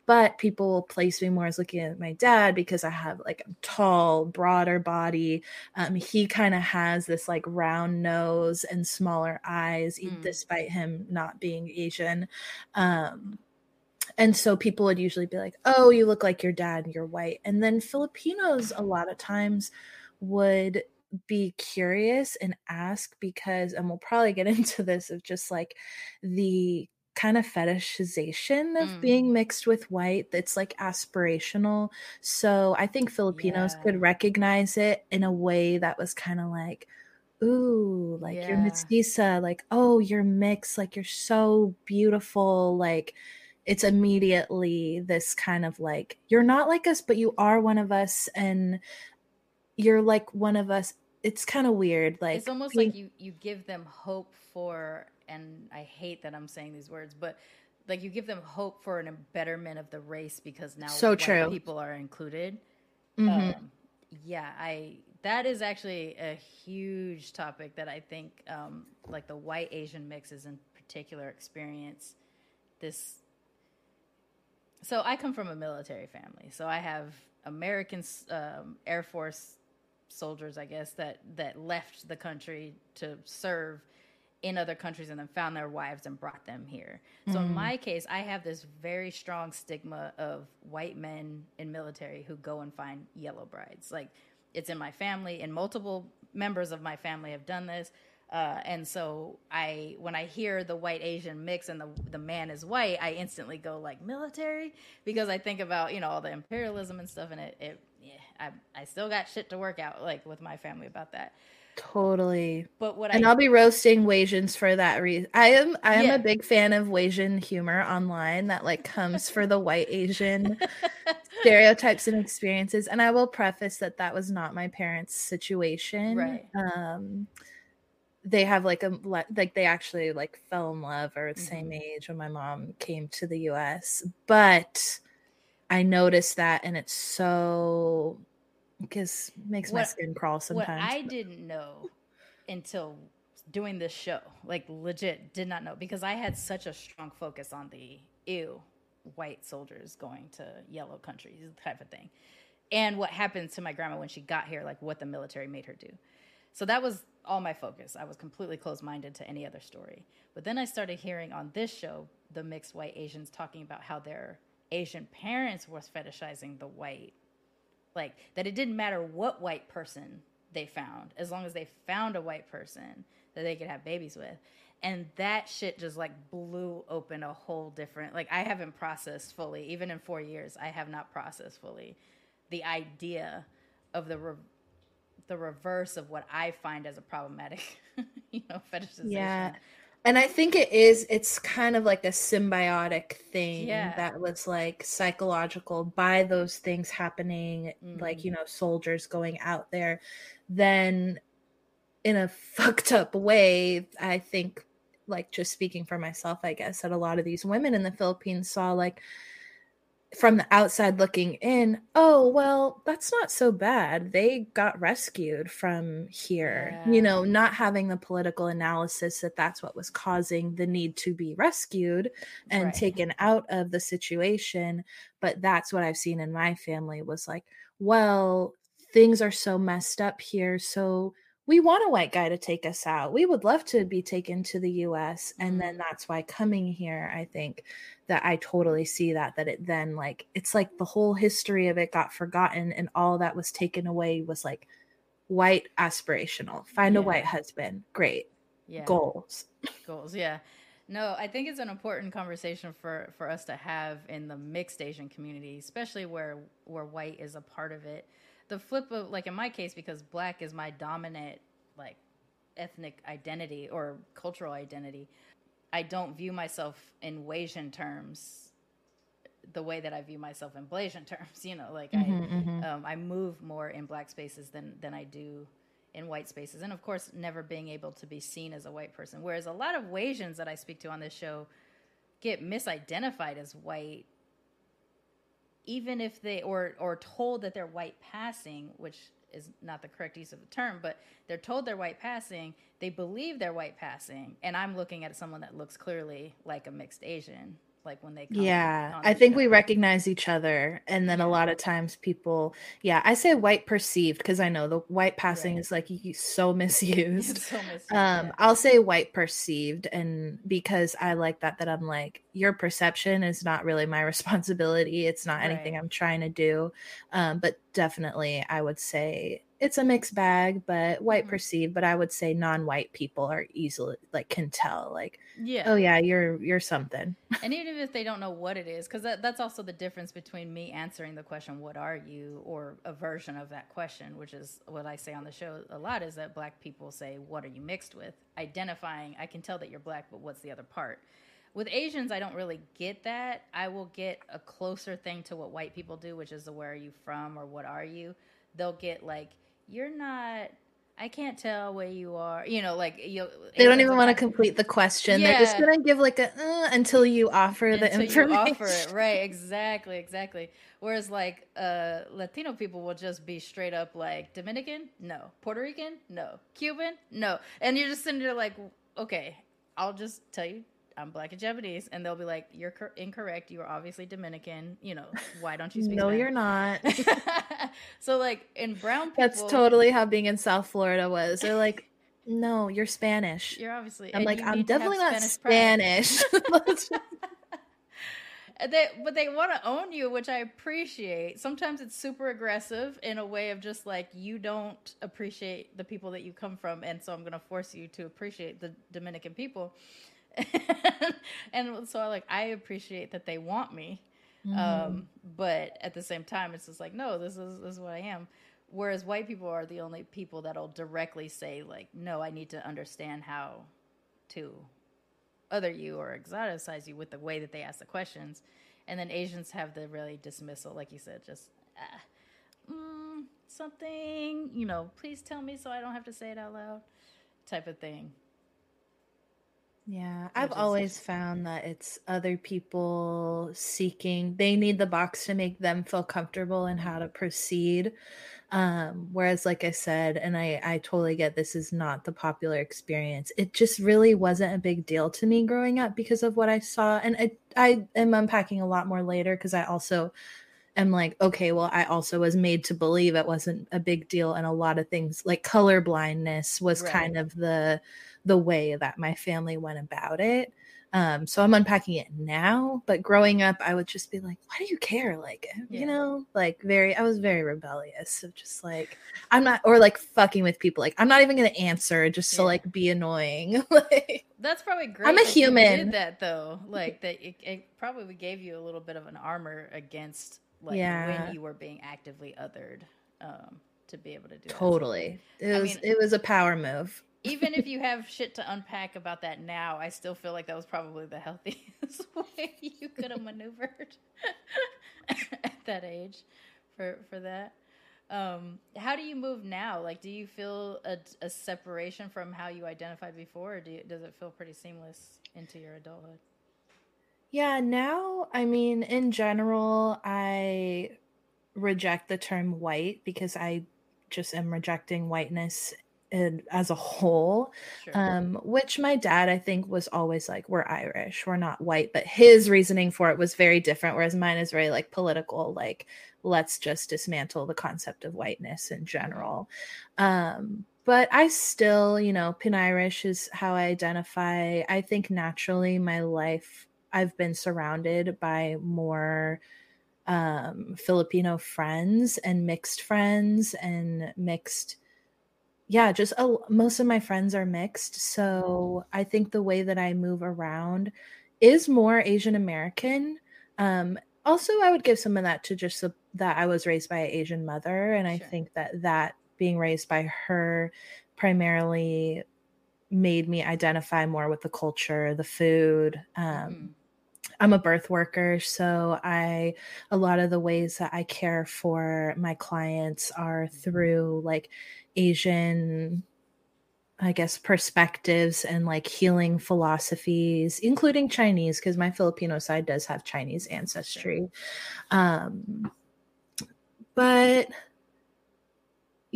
but people will place me more as looking at my dad because I have like a tall, broader body. Um, he kind of has this like round nose and smaller eyes, mm. despite him not being Asian um, and so people would usually be like, oh, you look like your dad and you're white. And then Filipinos, a lot of times, would be curious and ask because, and we'll probably get [laughs] into this of just like the kind of fetishization of mm. being mixed with white that's like aspirational. So I think Filipinos yeah. could recognize it in a way that was kind of like, ooh, like yeah. you're mestiza, like, oh, you're mixed, like you're so beautiful, like it's immediately this kind of like you're not like us, but you are one of us, and you're like one of us. It's kind of weird. Like it's almost being, like you you give them hope for, and I hate that I'm saying these words, but like you give them hope for an, betterment of the race because now so true people are included. Mm-hmm. Um, yeah, I that is actually a huge topic that I think, um, like the white Asian mixes in particular, experience this. So I come from a military family, so I have American um, Air Force soldiers, I guess that that left the country to serve in other countries and then found their wives and brought them here. So mm-hmm. in my case, I have this very strong stigma of white men in military who go and find yellow brides. Like it's in my family, and multiple members of my family have done this. Uh, and so I, when I hear the white Asian mix and the the man is white, I instantly go like military because I think about you know all the imperialism and stuff, and it, it yeah, I I still got shit to work out like with my family about that. Totally. But what and I, will be roasting Wasians for that reason. I am I am yeah. a big fan of Wasian humor online that like comes for the white Asian [laughs] stereotypes and experiences. And I will preface that that was not my parents' situation. Right. Um, they have like a like they actually like fell in love or the mm-hmm. same age when my mom came to the US. But I noticed that and it's so because makes what, my skin crawl sometimes. What I didn't know until doing this show, like legit did not know because I had such a strong focus on the ew white soldiers going to yellow countries type of thing. And what happened to my grandma when she got here, like what the military made her do. So that was all my focus. I was completely closed minded to any other story. But then I started hearing on this show the mixed white Asians talking about how their Asian parents were fetishizing the white. Like that it didn't matter what white person they found, as long as they found a white person that they could have babies with. And that shit just like blew open a whole different like I haven't processed fully, even in four years, I have not processed fully the idea of the re- the reverse of what I find as a problematic, [laughs] you know, fetishization. Yeah. And I think it is, it's kind of like a symbiotic thing yeah. that was like psychological by those things happening, mm-hmm. like, you know, soldiers going out there. Then in a [laughs] fucked up way, I think, like, just speaking for myself, I guess, that a lot of these women in the Philippines saw, like, from the outside looking in, oh, well, that's not so bad. They got rescued from here. Yeah. You know, not having the political analysis that that's what was causing the need to be rescued and right. taken out of the situation. But that's what I've seen in my family was like, well, things are so messed up here. So we want a white guy to take us out. We would love to be taken to the US. And then mm-hmm. that's why coming here, I think that I totally see that, that it then like, it's like the whole history of it got forgotten and all that was taken away was like white aspirational. Find yeah. a white husband. Great. Yeah. Goals. Goals. Yeah. No, I think it's an important conversation for, for us to have in the mixed Asian community, especially where, where white is a part of it the flip of like in my case because black is my dominant like ethnic identity or cultural identity i don't view myself in Wasian terms the way that i view myself in blasian [laughs] terms you know like mm-hmm, i mm-hmm. Um, i move more in black spaces than than i do in white spaces and of course never being able to be seen as a white person whereas a lot of Wasians that i speak to on this show get misidentified as white even if they or or told that they're white passing, which is not the correct use of the term, but they're told they're white passing, they believe they're white passing, and I'm looking at someone that looks clearly like a mixed Asian like when they yeah i think show. we recognize each other and then yeah. a lot of times people yeah i say white perceived because i know the white passing right. is like so [laughs] misused, so misused um yeah. i'll say white perceived and because i like that that i'm like your perception is not really my [laughs] responsibility it's not anything right. i'm trying to do um, but definitely i would say it's a mixed bag, but white mm-hmm. perceived, but I would say non-white people are easily like can tell like yeah. Oh yeah, you're you're something. and even if they don't know what it is cuz that, that's also the difference between me answering the question what are you or a version of that question, which is what I say on the show a lot is that black people say what are you mixed with? Identifying, I can tell that you're black, but what's the other part? With Asians, I don't really get that. I will get a closer thing to what white people do, which is the where are you from or what are you? They'll get like you're not I can't tell where you are. You know, like you. They don't even want to complete the question. Yeah. They're just gonna give like a uh, until you offer until the information. You offer it, [laughs] right? Exactly, exactly. Whereas like uh, Latino people will just be straight up like Dominican, no. Puerto Rican, no. Cuban, no. And you're just sitting there like, okay, I'll just tell you I'm black and Japanese, and they'll be like, "You're cor- incorrect. You are obviously Dominican. You know, why don't you speak?" no, Spanish? you're not. [laughs] so, like in brown people, that's totally how being in South Florida was. They're like, "No, you're Spanish. You're obviously." I'm like, I'm definitely not Spanish. Spanish. [laughs] [laughs] they, but they want to own you, which I appreciate. Sometimes it's super aggressive in a way of just like you don't appreciate the people that you come from, and so I'm going to force you to appreciate the Dominican people. [laughs] and so I like I appreciate that they want me. Mm. Um, but at the same time it's just like, no, this is this is what I am. Whereas white people are the only people that'll directly say, like, no, I need to understand how to other you or exoticize you with the way that they ask the questions. And then Asians have the really dismissal, like you said, just ah, mm, something, you know, please tell me so I don't have to say it out loud type of thing. Yeah, I've always found that it's other people seeking, they need the box to make them feel comfortable in how to proceed. Um, whereas, like I said, and I, I totally get this is not the popular experience. It just really wasn't a big deal to me growing up because of what I saw. And I, I am unpacking a lot more later because I also am like, okay, well, I also was made to believe it wasn't a big deal. And a lot of things like color blindness was Right. kind of the the way that my family went about it. Um, so I'm unpacking it now, but growing up, I would just be like, why do you care? Like, Yeah. you know, like very, I was very rebellious of just like, I'm not, or like fucking with people. Like, I'm not even going to answer just to like be annoying. [laughs] like, That's probably great. I'm a human. Did that though, [laughs] like that, it, it probably gave you a little bit of an armor against like Yeah. when you were being actively othered, um, to be able to do totally. It I was, mean- it was a power move. Even if you have shit to unpack about that now, I still feel like that was probably the healthiest [laughs] way you could have maneuvered [laughs] at that age for for that. Um, how do you move now? Like, do you feel a, a separation from how you identified before, or do you, does it feel pretty seamless into your adulthood? Yeah, now, I mean, in general, I reject the term white because I just am rejecting whiteness as a whole. Sure. Um, which my dad, I think, was always like, we're Irish, we're not white. But his reasoning for it was very different, whereas mine is very like political, like, let's just dismantle the concept of whiteness in general. Um, but I still, you know, Pinay-rish is how I identify. I think naturally my life, I've been surrounded by more um Filipino friends and mixed friends and mixed yeah, just a, most of my friends are mixed. So I think the way that I move around is more Asian American. Um, also, I would give some of that to just the, that I was raised by an Asian mother, and I Sure. think that that being raised by her primarily made me identify more with the culture, the food. Um, Mhm. I'm a birth worker, so I a lot of the ways that I care for my clients are through like Asian I guess perspectives and like healing philosophies, including Chinese because my Filipino side does have Chinese ancestry. Um but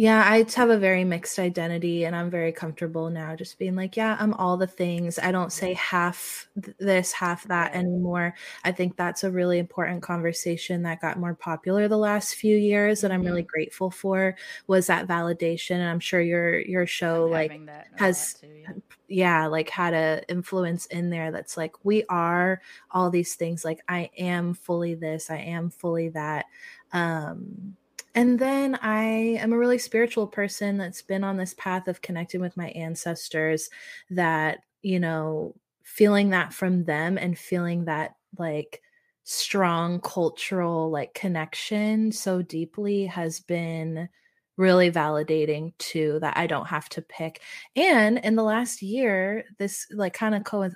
yeah, I have a very mixed identity and I'm very comfortable now just being like, yeah, I'm all the things. I don't say half th- this, half that anymore. I think that's a really important conversation that got more popular the last few years that I'm really grateful for was that validation. And I'm sure your your show I'm like having that a has- too, yeah. yeah like had a influence in there that's like we are all these things like i am fully this i am fully that um and then i am a really spiritual person that's been on this path of connecting with my ancestors that you know feeling that from them and feeling that like strong cultural like connection so deeply has been really validating too that I don't have to pick. And in the last year, this like kind of co-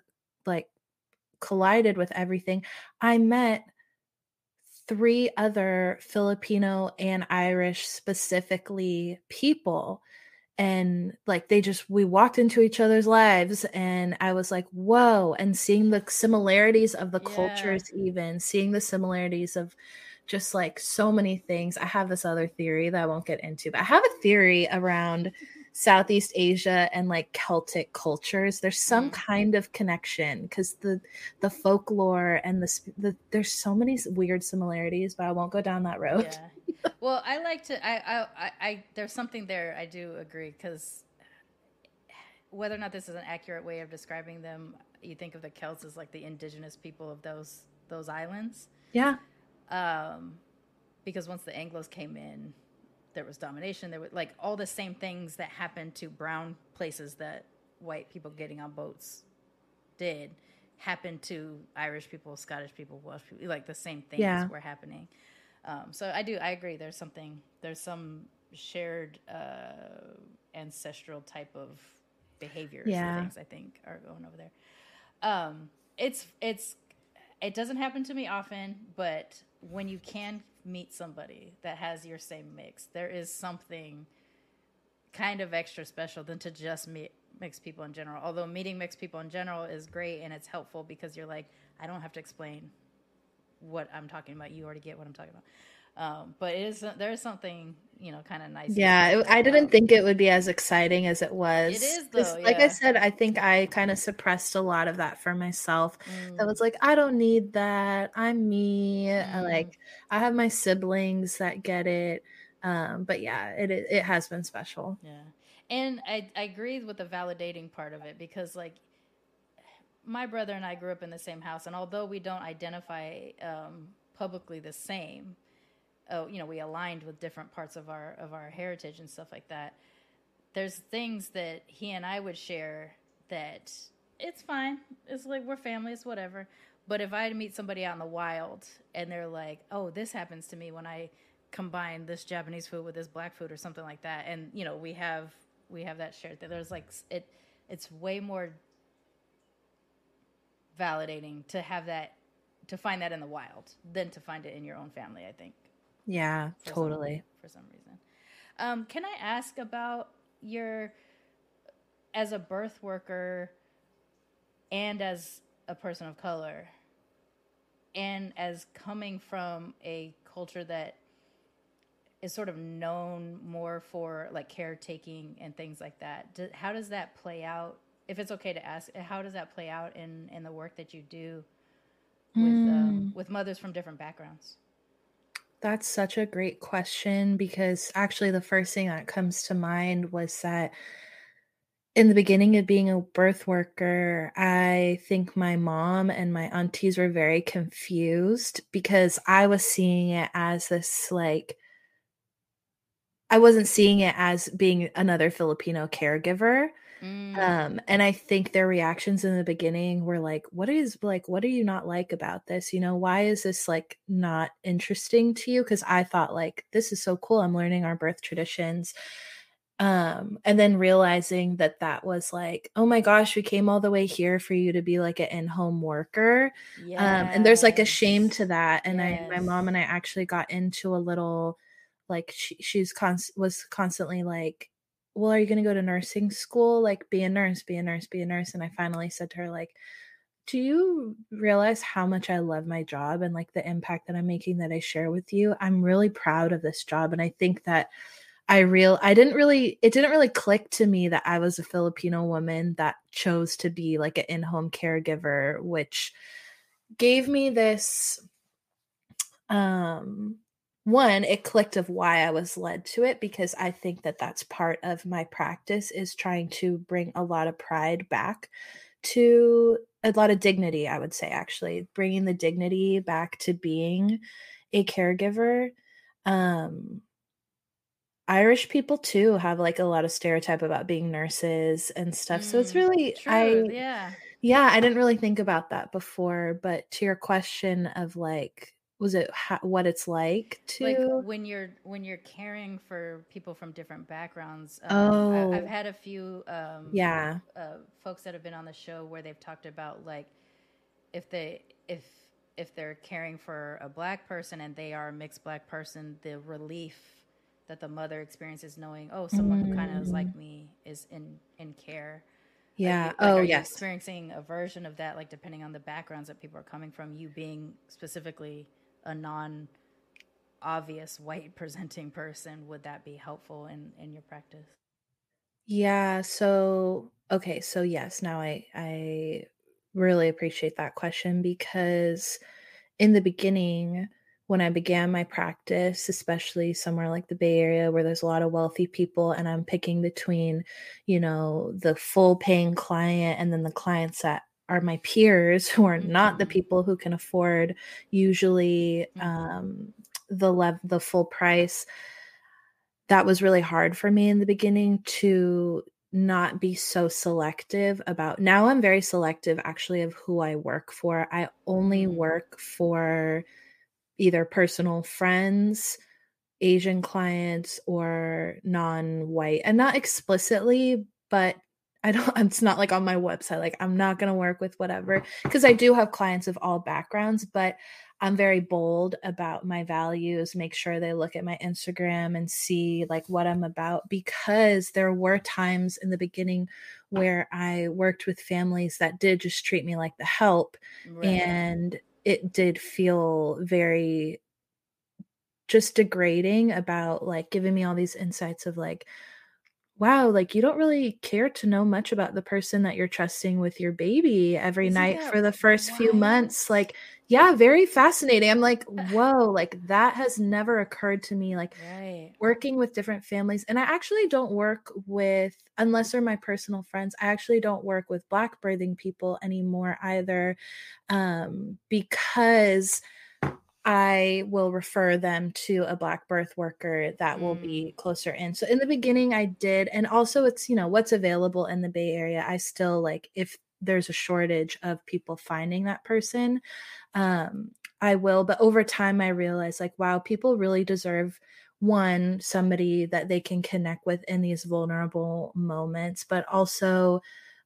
like collided with everything. I met three other Filipino and Irish specifically people and like they just we walked into each other's lives and i was like whoa and seeing the similarities of the Yeah. cultures even seeing the similarities of just like so many things i have this other theory that i won't get into but i have a theory around southeast asia and like celtic cultures there's some Mhm. kind of connection because the the folklore and the, the there's so many weird similarities but i won't go down that road Yeah. Well, I like to. I, I, I, I there's something there. I do agree because whether or not this is an accurate way of describing them, you think of the Celts as like the indigenous people of those those islands. yeah Um, because once the Anglos came in, there was domination. There were like all the same things that happened to brown places that white people getting on boats did happened to Irish people, Scottish people, Welsh people. Like the same things Yeah. were happening. Um, so I do, I agree. There's something, there's some shared uh, ancestral type of behaviors Yeah. and things I think are going over there. Um, it's it's it doesn't happen to me often, but when you can meet somebody that has your same mix, there is something kind of extra special than to just meet mixed people in general. Although meeting mixed people in general is great and it's helpful because you're like, I don't have to explain what I'm talking about. You already get what I'm talking about. Um, but it is there is something you know kind of nice. Yeah, it, I didn't think it would be as exciting as it was. It is though. Like I said, I think I kind of suppressed a lot of that for myself. Mm, was like, I don't need that. I'm me. I Mm. like I have my siblings that get it. Um, but yeah, it it it has been special. Yeah. And I, I agree with the validating part of it because, like, my brother and I grew up in the same house, and although we don't identify um, publicly the same, oh, you know, we aligned with different parts of our of our heritage and stuff like that. There's things that he and I would share that it's fine. It's like we're family. It's whatever. But if I meet somebody out in the wild and they're like, "Oh, this happens to me when I combine this Japanese food with this black food or something like that," and you know, we have we have that shared. That there's like it. It's way more validating to have that to find that in the wild than to find it in your own family. I think Yeah, for some- totally. for some reason. Um, can I ask about your as a birth worker and as a person of color and as coming from a culture that is sort of known more for like caretaking and things like that. Do, how does that play out? If it's okay to ask, how does that play out in in the work that you do with um, with mothers from different backgrounds? That's such a great question because actually, the first thing that comes to mind was that in the beginning of being a birth worker, I think my mom and my aunties were very confused because I was seeing it as this like, I wasn't seeing it as being another Filipino caregiver. Mm, Um, and I think their reactions in the beginning were like, what is like, what do you not like about this? You know, why is this like not interesting to you? Because I thought like this is so cool. I'm learning our birth traditions. Um, and then realizing that that was like, oh my gosh, we came all the way here for you to be like an in-home worker. Um, and there's like a shame to that. And I, my mom and I actually got into a little, like, she, she's const was constantly like, well, are you going to go to nursing school? Like, be a nurse, be a nurse, be a nurse. And I finally said to her, like, do you realize how much I love my job and like the impact that I'm making that I share with you? I'm really proud of this job. And I think that I real I didn't really it didn't really click to me that I was a Filipino woman that chose to be like an in-home caregiver, which gave me this um one it clicked of why i was led to it because i think that that's part of my practice is trying to bring a lot of pride back to a lot of dignity i would say actually bringing the dignity back to being a caregiver um irish people too have like a lot of stereotype about being nurses and stuff so it's Mm, really True. i yeah. yeah, I didn't really think about that before, but to your question of like, was it ha- what it's like to? like when you're when you're caring for people from different backgrounds um, I, i've Oh. had a few um yeah, uh, folks that have been on the show where they've talked about like if they if if they're caring for a black person and they are a mixed black person the relief that the mother experiences knowing oh someone who kind of is like me is in in care yeah. like, oh yes, experiencing a version of that like depending on the backgrounds that people are coming from you being specifically a non obvious white [laughs] presenting person would that be helpful in in your practice yeah. So okay, so yes, now I I really appreciate that question because in the beginning when I began my practice, especially somewhere like the Bay Area where there's a lot of wealthy people, and I'm picking between, you know, the full paying client and then the clients that are my peers [laughs] who are not the Mhm. people who can afford usually Mhm. um, the lev- the full price. That was really hard for me in the beginning to not be so selective about now i'm very selective actually of who i work for i only Mm. work for either personal friends, Asian clients, or non white. And not explicitly, but I don't [laughs] it's not like on my website like I'm not going to work with whatever because I do have clients of all backgrounds but I'm very bold about my values make sure they look at my Instagram and see like what I'm about because there were times in the beginning where I worked with families that did just treat me like the help right. and it did feel very just degrading about like giving me all these insights of like wow, like you don't really care to know much about the person that you're trusting with your baby every Isn't night for the first wild? few months. Like, yeah, very fascinating. I'm like, whoa, like that has never occurred to me. Like, right. working with different families. And I actually don't work with, unless they're my personal friends, I actually don't work with Black birthing people anymore either. Um, because I will refer them to a black birth worker that will be mm. closer in. So in the beginning I did and also it's, you know, what's available in the Bay Area. I still like if there's a shortage of people finding that person, um I will, but over time I realized like wow, people really deserve one somebody that they can connect with in these vulnerable moments, but also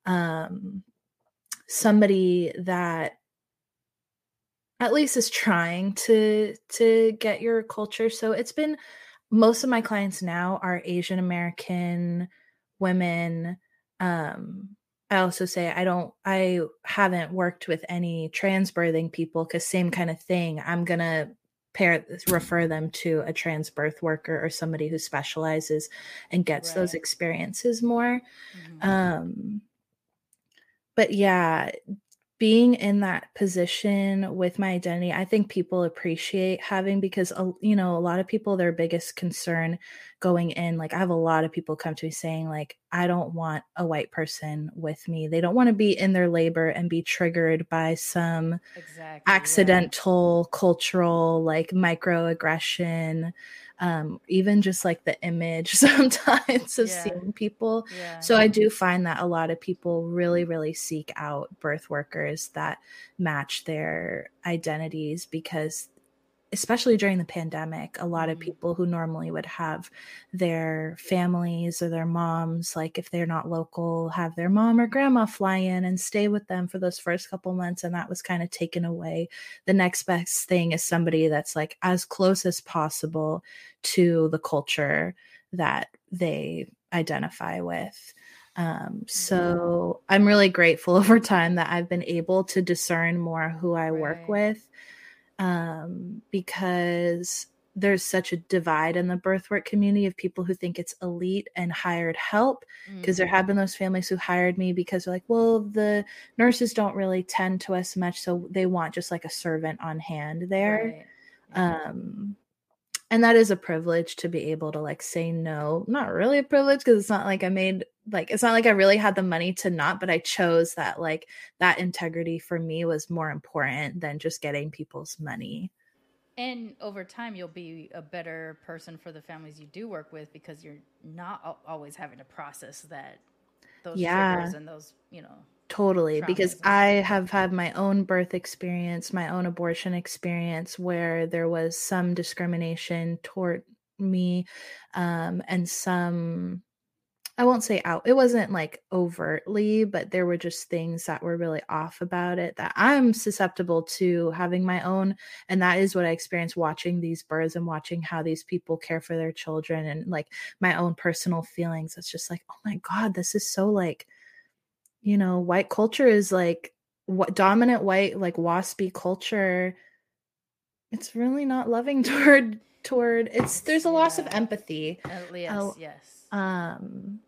um somebody that at least is trying to to get your culture so it's been most of my clients now are asian american women um i also say i don't i haven't worked with any trans birthing people because same kind of thing i'm gonna pair refer them to a trans birth worker or somebody who specializes and gets right. those experiences more mm-hmm. um but yeah being in that position with my identity i think people appreciate having because uh, you know a lot of people their biggest concern going in like i have a lot of people come to me saying like i don't want a white person with me they don't want to be in their labor and be triggered by some exactly, accidental yeah. cultural like microaggression um, even just like the image [laughs] sometimes of yeah. seeing people. Yeah. So I do find that a lot of people really, really seek out birth workers that match their identities because especially during the pandemic, a lot of mm-hmm. people who normally would have their families or their moms, like if they're not local, have their mom or grandma fly in and stay with them for those first couple months. And that was kind of taken away. The next best thing is somebody that's like as close as possible to the culture that they identify with. Um, so I'm really grateful [laughs] over time that I've been able to discern more who I right. work with um, because there's such a divide in the birthwork community of people who think it's elite and hired help because mm. there have been those families who hired me because they're like well the nurses don't really tend to us much so they want just like a servant on hand there right. um and that is a privilege to be able to like say no not really a privilege because it's not like i made like it's not like i really had the money to not but i chose that like that integrity for me was more important than just getting people's money and over time you'll be a better person for the families you do work with because you're not always having to process that those yeah. triggers and those you know Totally, because I have had my own birth experience, my own abortion experience where there was some discrimination toward me um and some I won't say out. It wasn't like overtly, but there were just things that were really off about it that I'm susceptible to having my own. And that is what I experienced watching these birds and watching how these people care for their children and like my own personal feelings. It's just like, oh my God, this is so like you know, white culture is like what dominant white like waspy culture. It's really not loving [laughs] toward toward it's there's a yeah. loss of empathy. At least, uh, yes. Um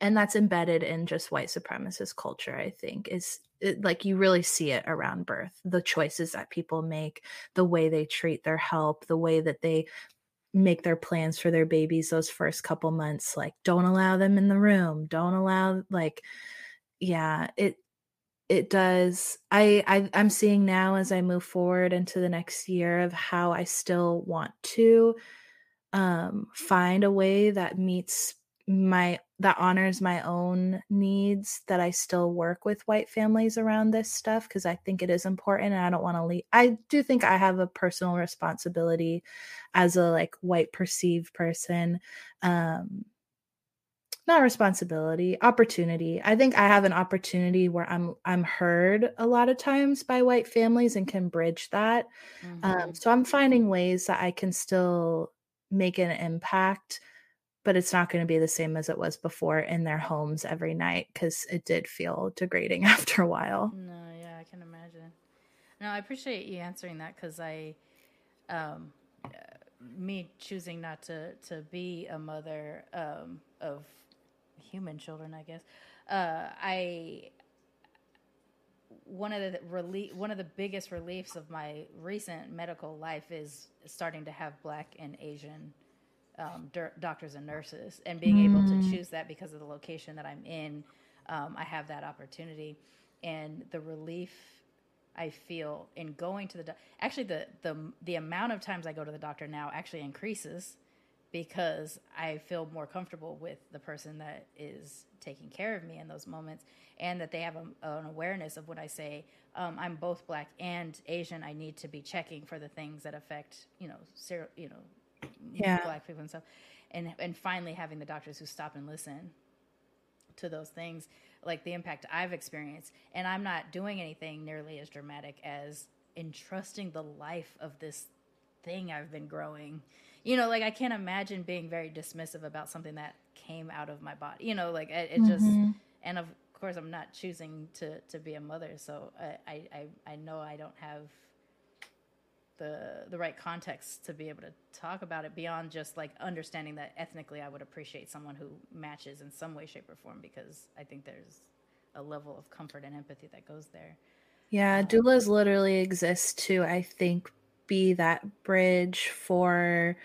and that's embedded in just white supremacist culture i think is it, like you really see it around birth the choices that people make the way they treat their help the way that they make their plans for their babies those first couple months like don't allow them in the room don't allow like yeah, it it does. I, I I'm seeing now as I move forward into the next year of how I still want to um find a way that meets my that honors my own needs that I still work with white families around this stuff because I think it is important and I don't want to leave. I do think I have a personal responsibility as a like white perceived person um not responsibility opportunity. I think i have an opportunity where i'm i'm heard a lot of times by white families and can bridge that. Um, mm-hmm. um, so i'm finding ways that i can still make an impact but it's not going to be the same as it was before in their homes every night because it did feel degrading [laughs] after a while. No yeah i can imagine. No i appreciate you answering that because i um me choosing not to to be a mother um, of human children, I guess. Uh, I one of the relief one of the biggest reliefs of my recent medical life is starting to have black and Asian um, doctors and nurses, and being mm. able to mm. choose that because of the location that I'm in. Um, I have that opportunity, and the relief I feel in going to the do- actually the the the amount of times I go to the doctor now actually increases because I feel more comfortable with the person that is taking care of me in those moments, and that they have a, an awareness of what I say um, I'm both black and Asian. I need to be checking for the things that affect you know ser- you know yeah. black people and stuff, and and finally having the doctors who stop and listen to those things like the impact I've experienced, and I'm not doing anything nearly as dramatic as entrusting the life of this thing I've been growing. You know, like I can't imagine being very dismissive about something that came out of my body. You know, like it, it just, mm-hmm. and of course, I'm not choosing to to be a mother, so I I I know I don't have the the right context to be able to talk about it beyond just like understanding that ethnically I would appreciate someone who matches in some way, shape, or form because I think there's a level of comfort and empathy that goes there. Yeah, um, doulas literally exist to I think be that bridge for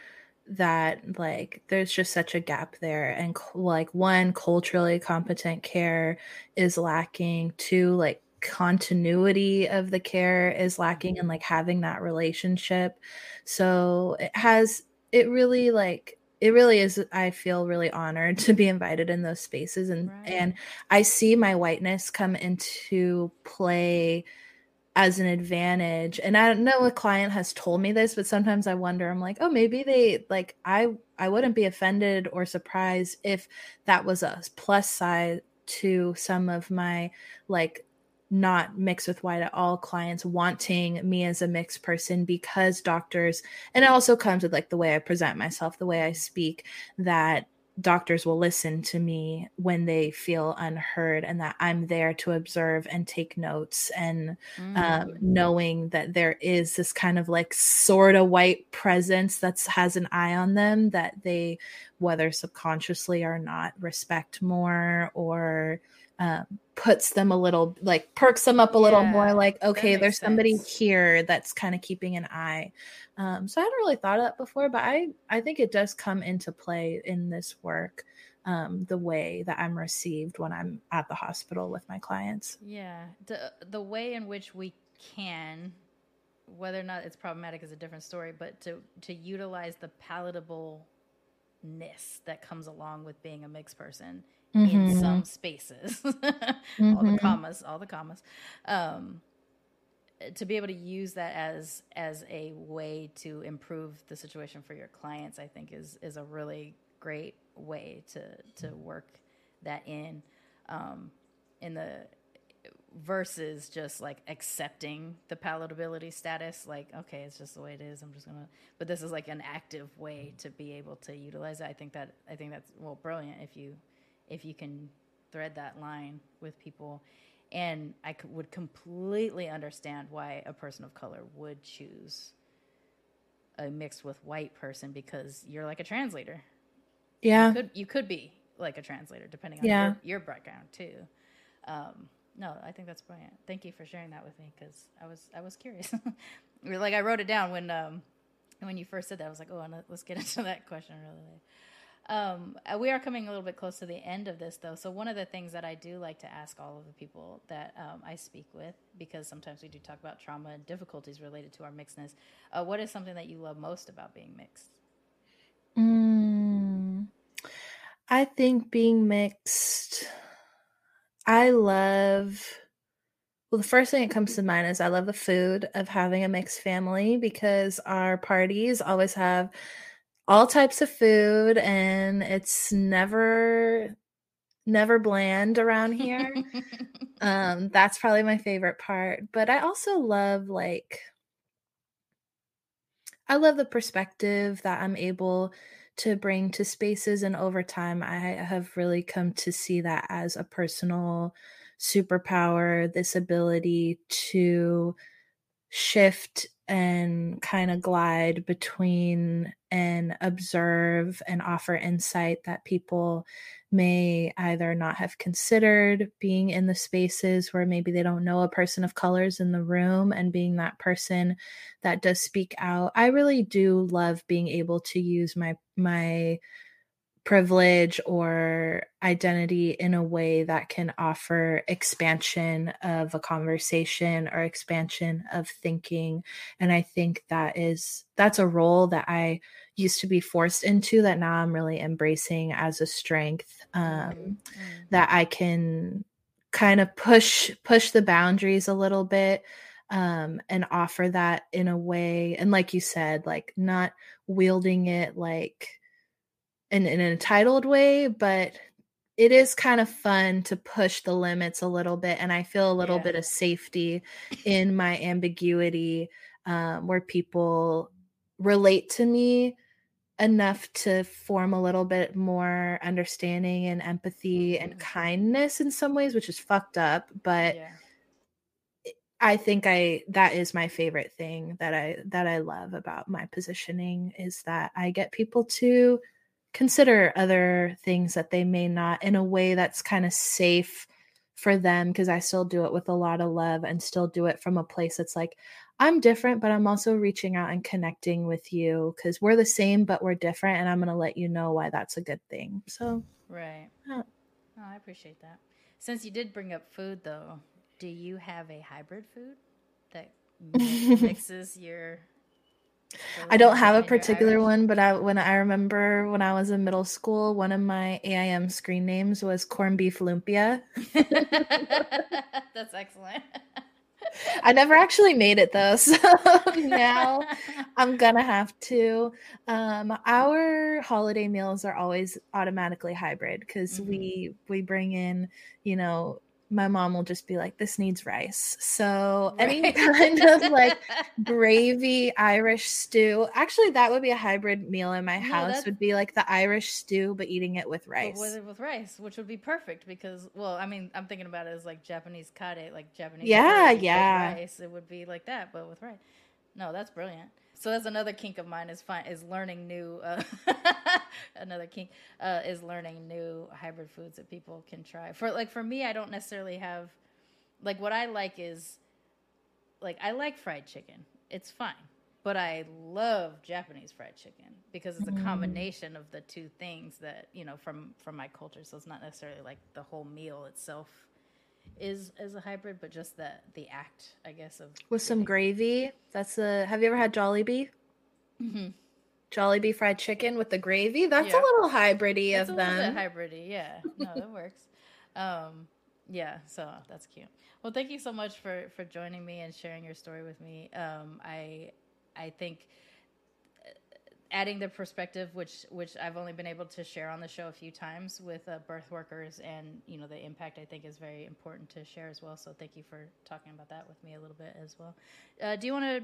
that like there's just such a gap there and like one culturally competent care is lacking. Two like continuity of the care is lacking mm-hmm. and like having that relationship. So it has it really like it really is i feel really honored [laughs] to be invited in those spaces and right. and i see my whiteness come into play as an advantage. And i don't know a client has told me this but sometimes i wonder i'm like oh maybe they like i i wouldn't be offended or surprised if that was a plus side to some of my like not mixed with white at all clients wanting me as a mixed person because doctors and it also comes with like the way i present myself the way i speak that doctors will listen to me when they feel unheard and that i'm there to observe and take notes and um, mm. um, knowing that there is this kind of like sort of white presence that has an eye on them that they whether subconsciously or not respect more or um, puts them a little like perks them up a little more like okay there's sense. somebody here that's kind of keeping an eye um, so i hadn't really thought of that before but i i think it does come into play in this work um, the way that i'm received when i'm at the hospital with my clients yeah the the way in which we can whether or not it's problematic is a different story but to to utilize the palatableness that comes along with being a mixed person mm-hmm. in some spaces. mm-hmm. [laughs] All the commas, all the commas. Um, to be able to use that as as a way to improve the situation for your clients, I think is is a really great way to to work that in. Um, in the versus just like accepting the palatability status like okay it's just the way it is i'm just gonna but this is like an active way to be able to utilize it i think that i think that's well brilliant if you if you can thread that line with people. And I c- would completely understand why a person of color would choose a mixed with white person because you're like a translator. Yeah. You could, you could be like a translator depending on yeah. your, your background too. Um, no, I think that's brilliant. Thank you for sharing that with me because I was I was curious. [laughs] like I wrote it down when um when you first said that. I was like, oh, let's get [laughs] into that question really. Um, uh, we are coming a little bit close to the end of this, though. So, one of the things that I do like to ask all of the people that um, I speak with, because sometimes we do talk about trauma and difficulties related to our mixedness, uh, what is something that you love most about being mixed? Mm, I think being mixed, I love. Well, the first thing that comes to mind is I love the food of having a mixed family because our parties always have all types of food and it's never never bland around here. [laughs] um, that's probably my favorite part. But I also love like I love the perspective that I'm able to bring to spaces and over time I have really come to see that as a personal superpower, this ability to shift and kind of glide between and observe and offer insight that people may either not have considered being in the spaces where maybe they don't know a person of colors in the room and being that person that does speak out. I really do love being able to use my my privilege or identity in a way that can offer expansion of a conversation or expansion of thinking and i think that is that's a role that i used to be forced into that now i'm really embracing as a strength um, mm-hmm. that i can kind of push push the boundaries a little bit um, and offer that in a way and like you said like not wielding it like in, in an entitled way, but it is kind of fun to push the limits a little bit. And I feel a little yeah. bit of safety in my ambiguity um, where people relate to me enough to form a little bit more understanding and empathy and mm-hmm. kindness in some ways, which is fucked up. But yeah. I think I that is my favorite thing that I that I love about my positioning is that I get people to consider other things that they may not in a way that's kind of safe for them because I still do it with a lot of love and still do it from a place that's like I'm different but I'm also reaching out and connecting with you cuz we're the same but we're different and I'm going to let you know why that's a good thing. So Right. Yeah. Oh, I appreciate that. Since you did bring up food though, do you have a hybrid food that [laughs] mixes your I don't have a particular one, but I when I remember when I was in middle school, one of my AIM screen names was corned beef lumpia. [laughs] That's excellent. I never actually made it though, [laughs] so now [laughs] I'm gonna have to. Um, our holiday meals are always automatically hybrid because mm-hmm. we we bring in, you know, my mom will just be like, this needs rice. So right. any [laughs] kind of like [laughs] gravy Irish stew. Actually, that would be a hybrid meal in my no, house. Would be like the Irish stew, but eating it with rice. With, with rice, which would be perfect because, well, I mean, I'm thinking about it as like Japanese kare, like Japanese. Yeah, yeah. Rice, it would be like that, but with rice. No, that's brilliant. So that's another kink of mine is fine is learning new. Uh, [laughs] another kink uh, is learning new hybrid foods that people can try. For like for me, I don't necessarily have like what I like is like I like fried chicken. It's fine, but I love Japanese fried chicken because it's a mm. combination of the two things that you know from from my culture. So it's not necessarily like the whole meal itself is is a hybrid, but just the the act, I guess, of with some gravy. That's the. Have you ever had Jollibee? Mm-hmm. Jollibee fried chicken with the gravy. That's yeah. a little hybridy of them. hybridy, yeah. No, that works. [laughs] Um, yeah, so that's cute. Well, thank you so much for for joining me and sharing your story with me. Um, I I think adding the perspective which which I've only been able to share on the show a few times with uh, birth workers and you know the impact I think is very important to share as well. So thank you for talking about that with me a little bit as well. Uh, do you want to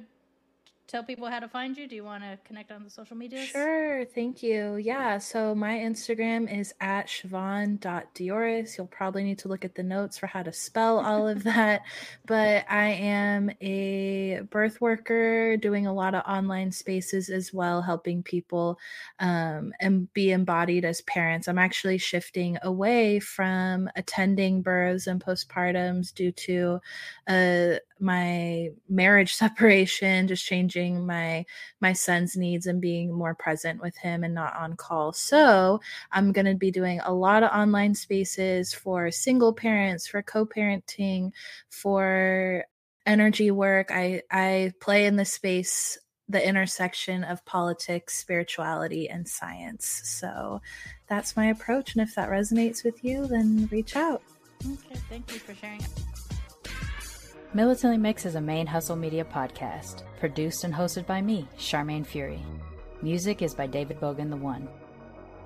tell people how to find you? Do you want to connect on the social media? Sure, thank you. Yeah, so my Instagram is at Siobhan.Diores. You'll probably need to look at the notes for how to spell all of [laughs] that. But I am a birth worker doing a lot of online spaces as well, helping people um, and be embodied as parents. I'm actually shifting away from attending births and postpartums due to uh, my marriage [laughs] separation, just changing my my son's needs and being more present with him and not on call. So, I'm going to be doing a lot of online spaces for single parents, for co-parenting, for energy work. I I play in the space the intersection of politics, spirituality, and science. So that's my approach. And if that resonates with you, then reach out. Okay, thank you for sharing. Militantly Mix is a ManeHustle Media podcast, produced and hosted by me, Sharmane Fury. Music is by David Bogan the One.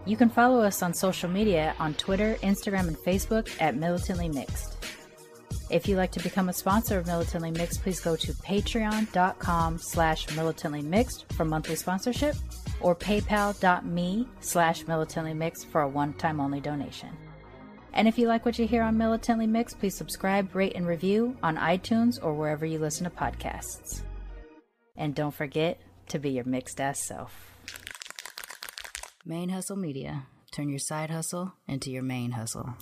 You can follow us on social media on Twitter, Instagram, and Facebook at Militantly Mixed. If you'd like to become a sponsor of Militantly Mixed, please go to patreon.com slash militantly mixed for monthly sponsorship or paypal.me slash militantly mixed for a one-time only donation. And if you like what you hear on Militantly Mixed, please subscribe, rate, and review on iTunes or wherever you listen to podcasts. And don't forget to be your mixed ass self. ManeHustle Media. Turn your side hustle into your ManeHustle.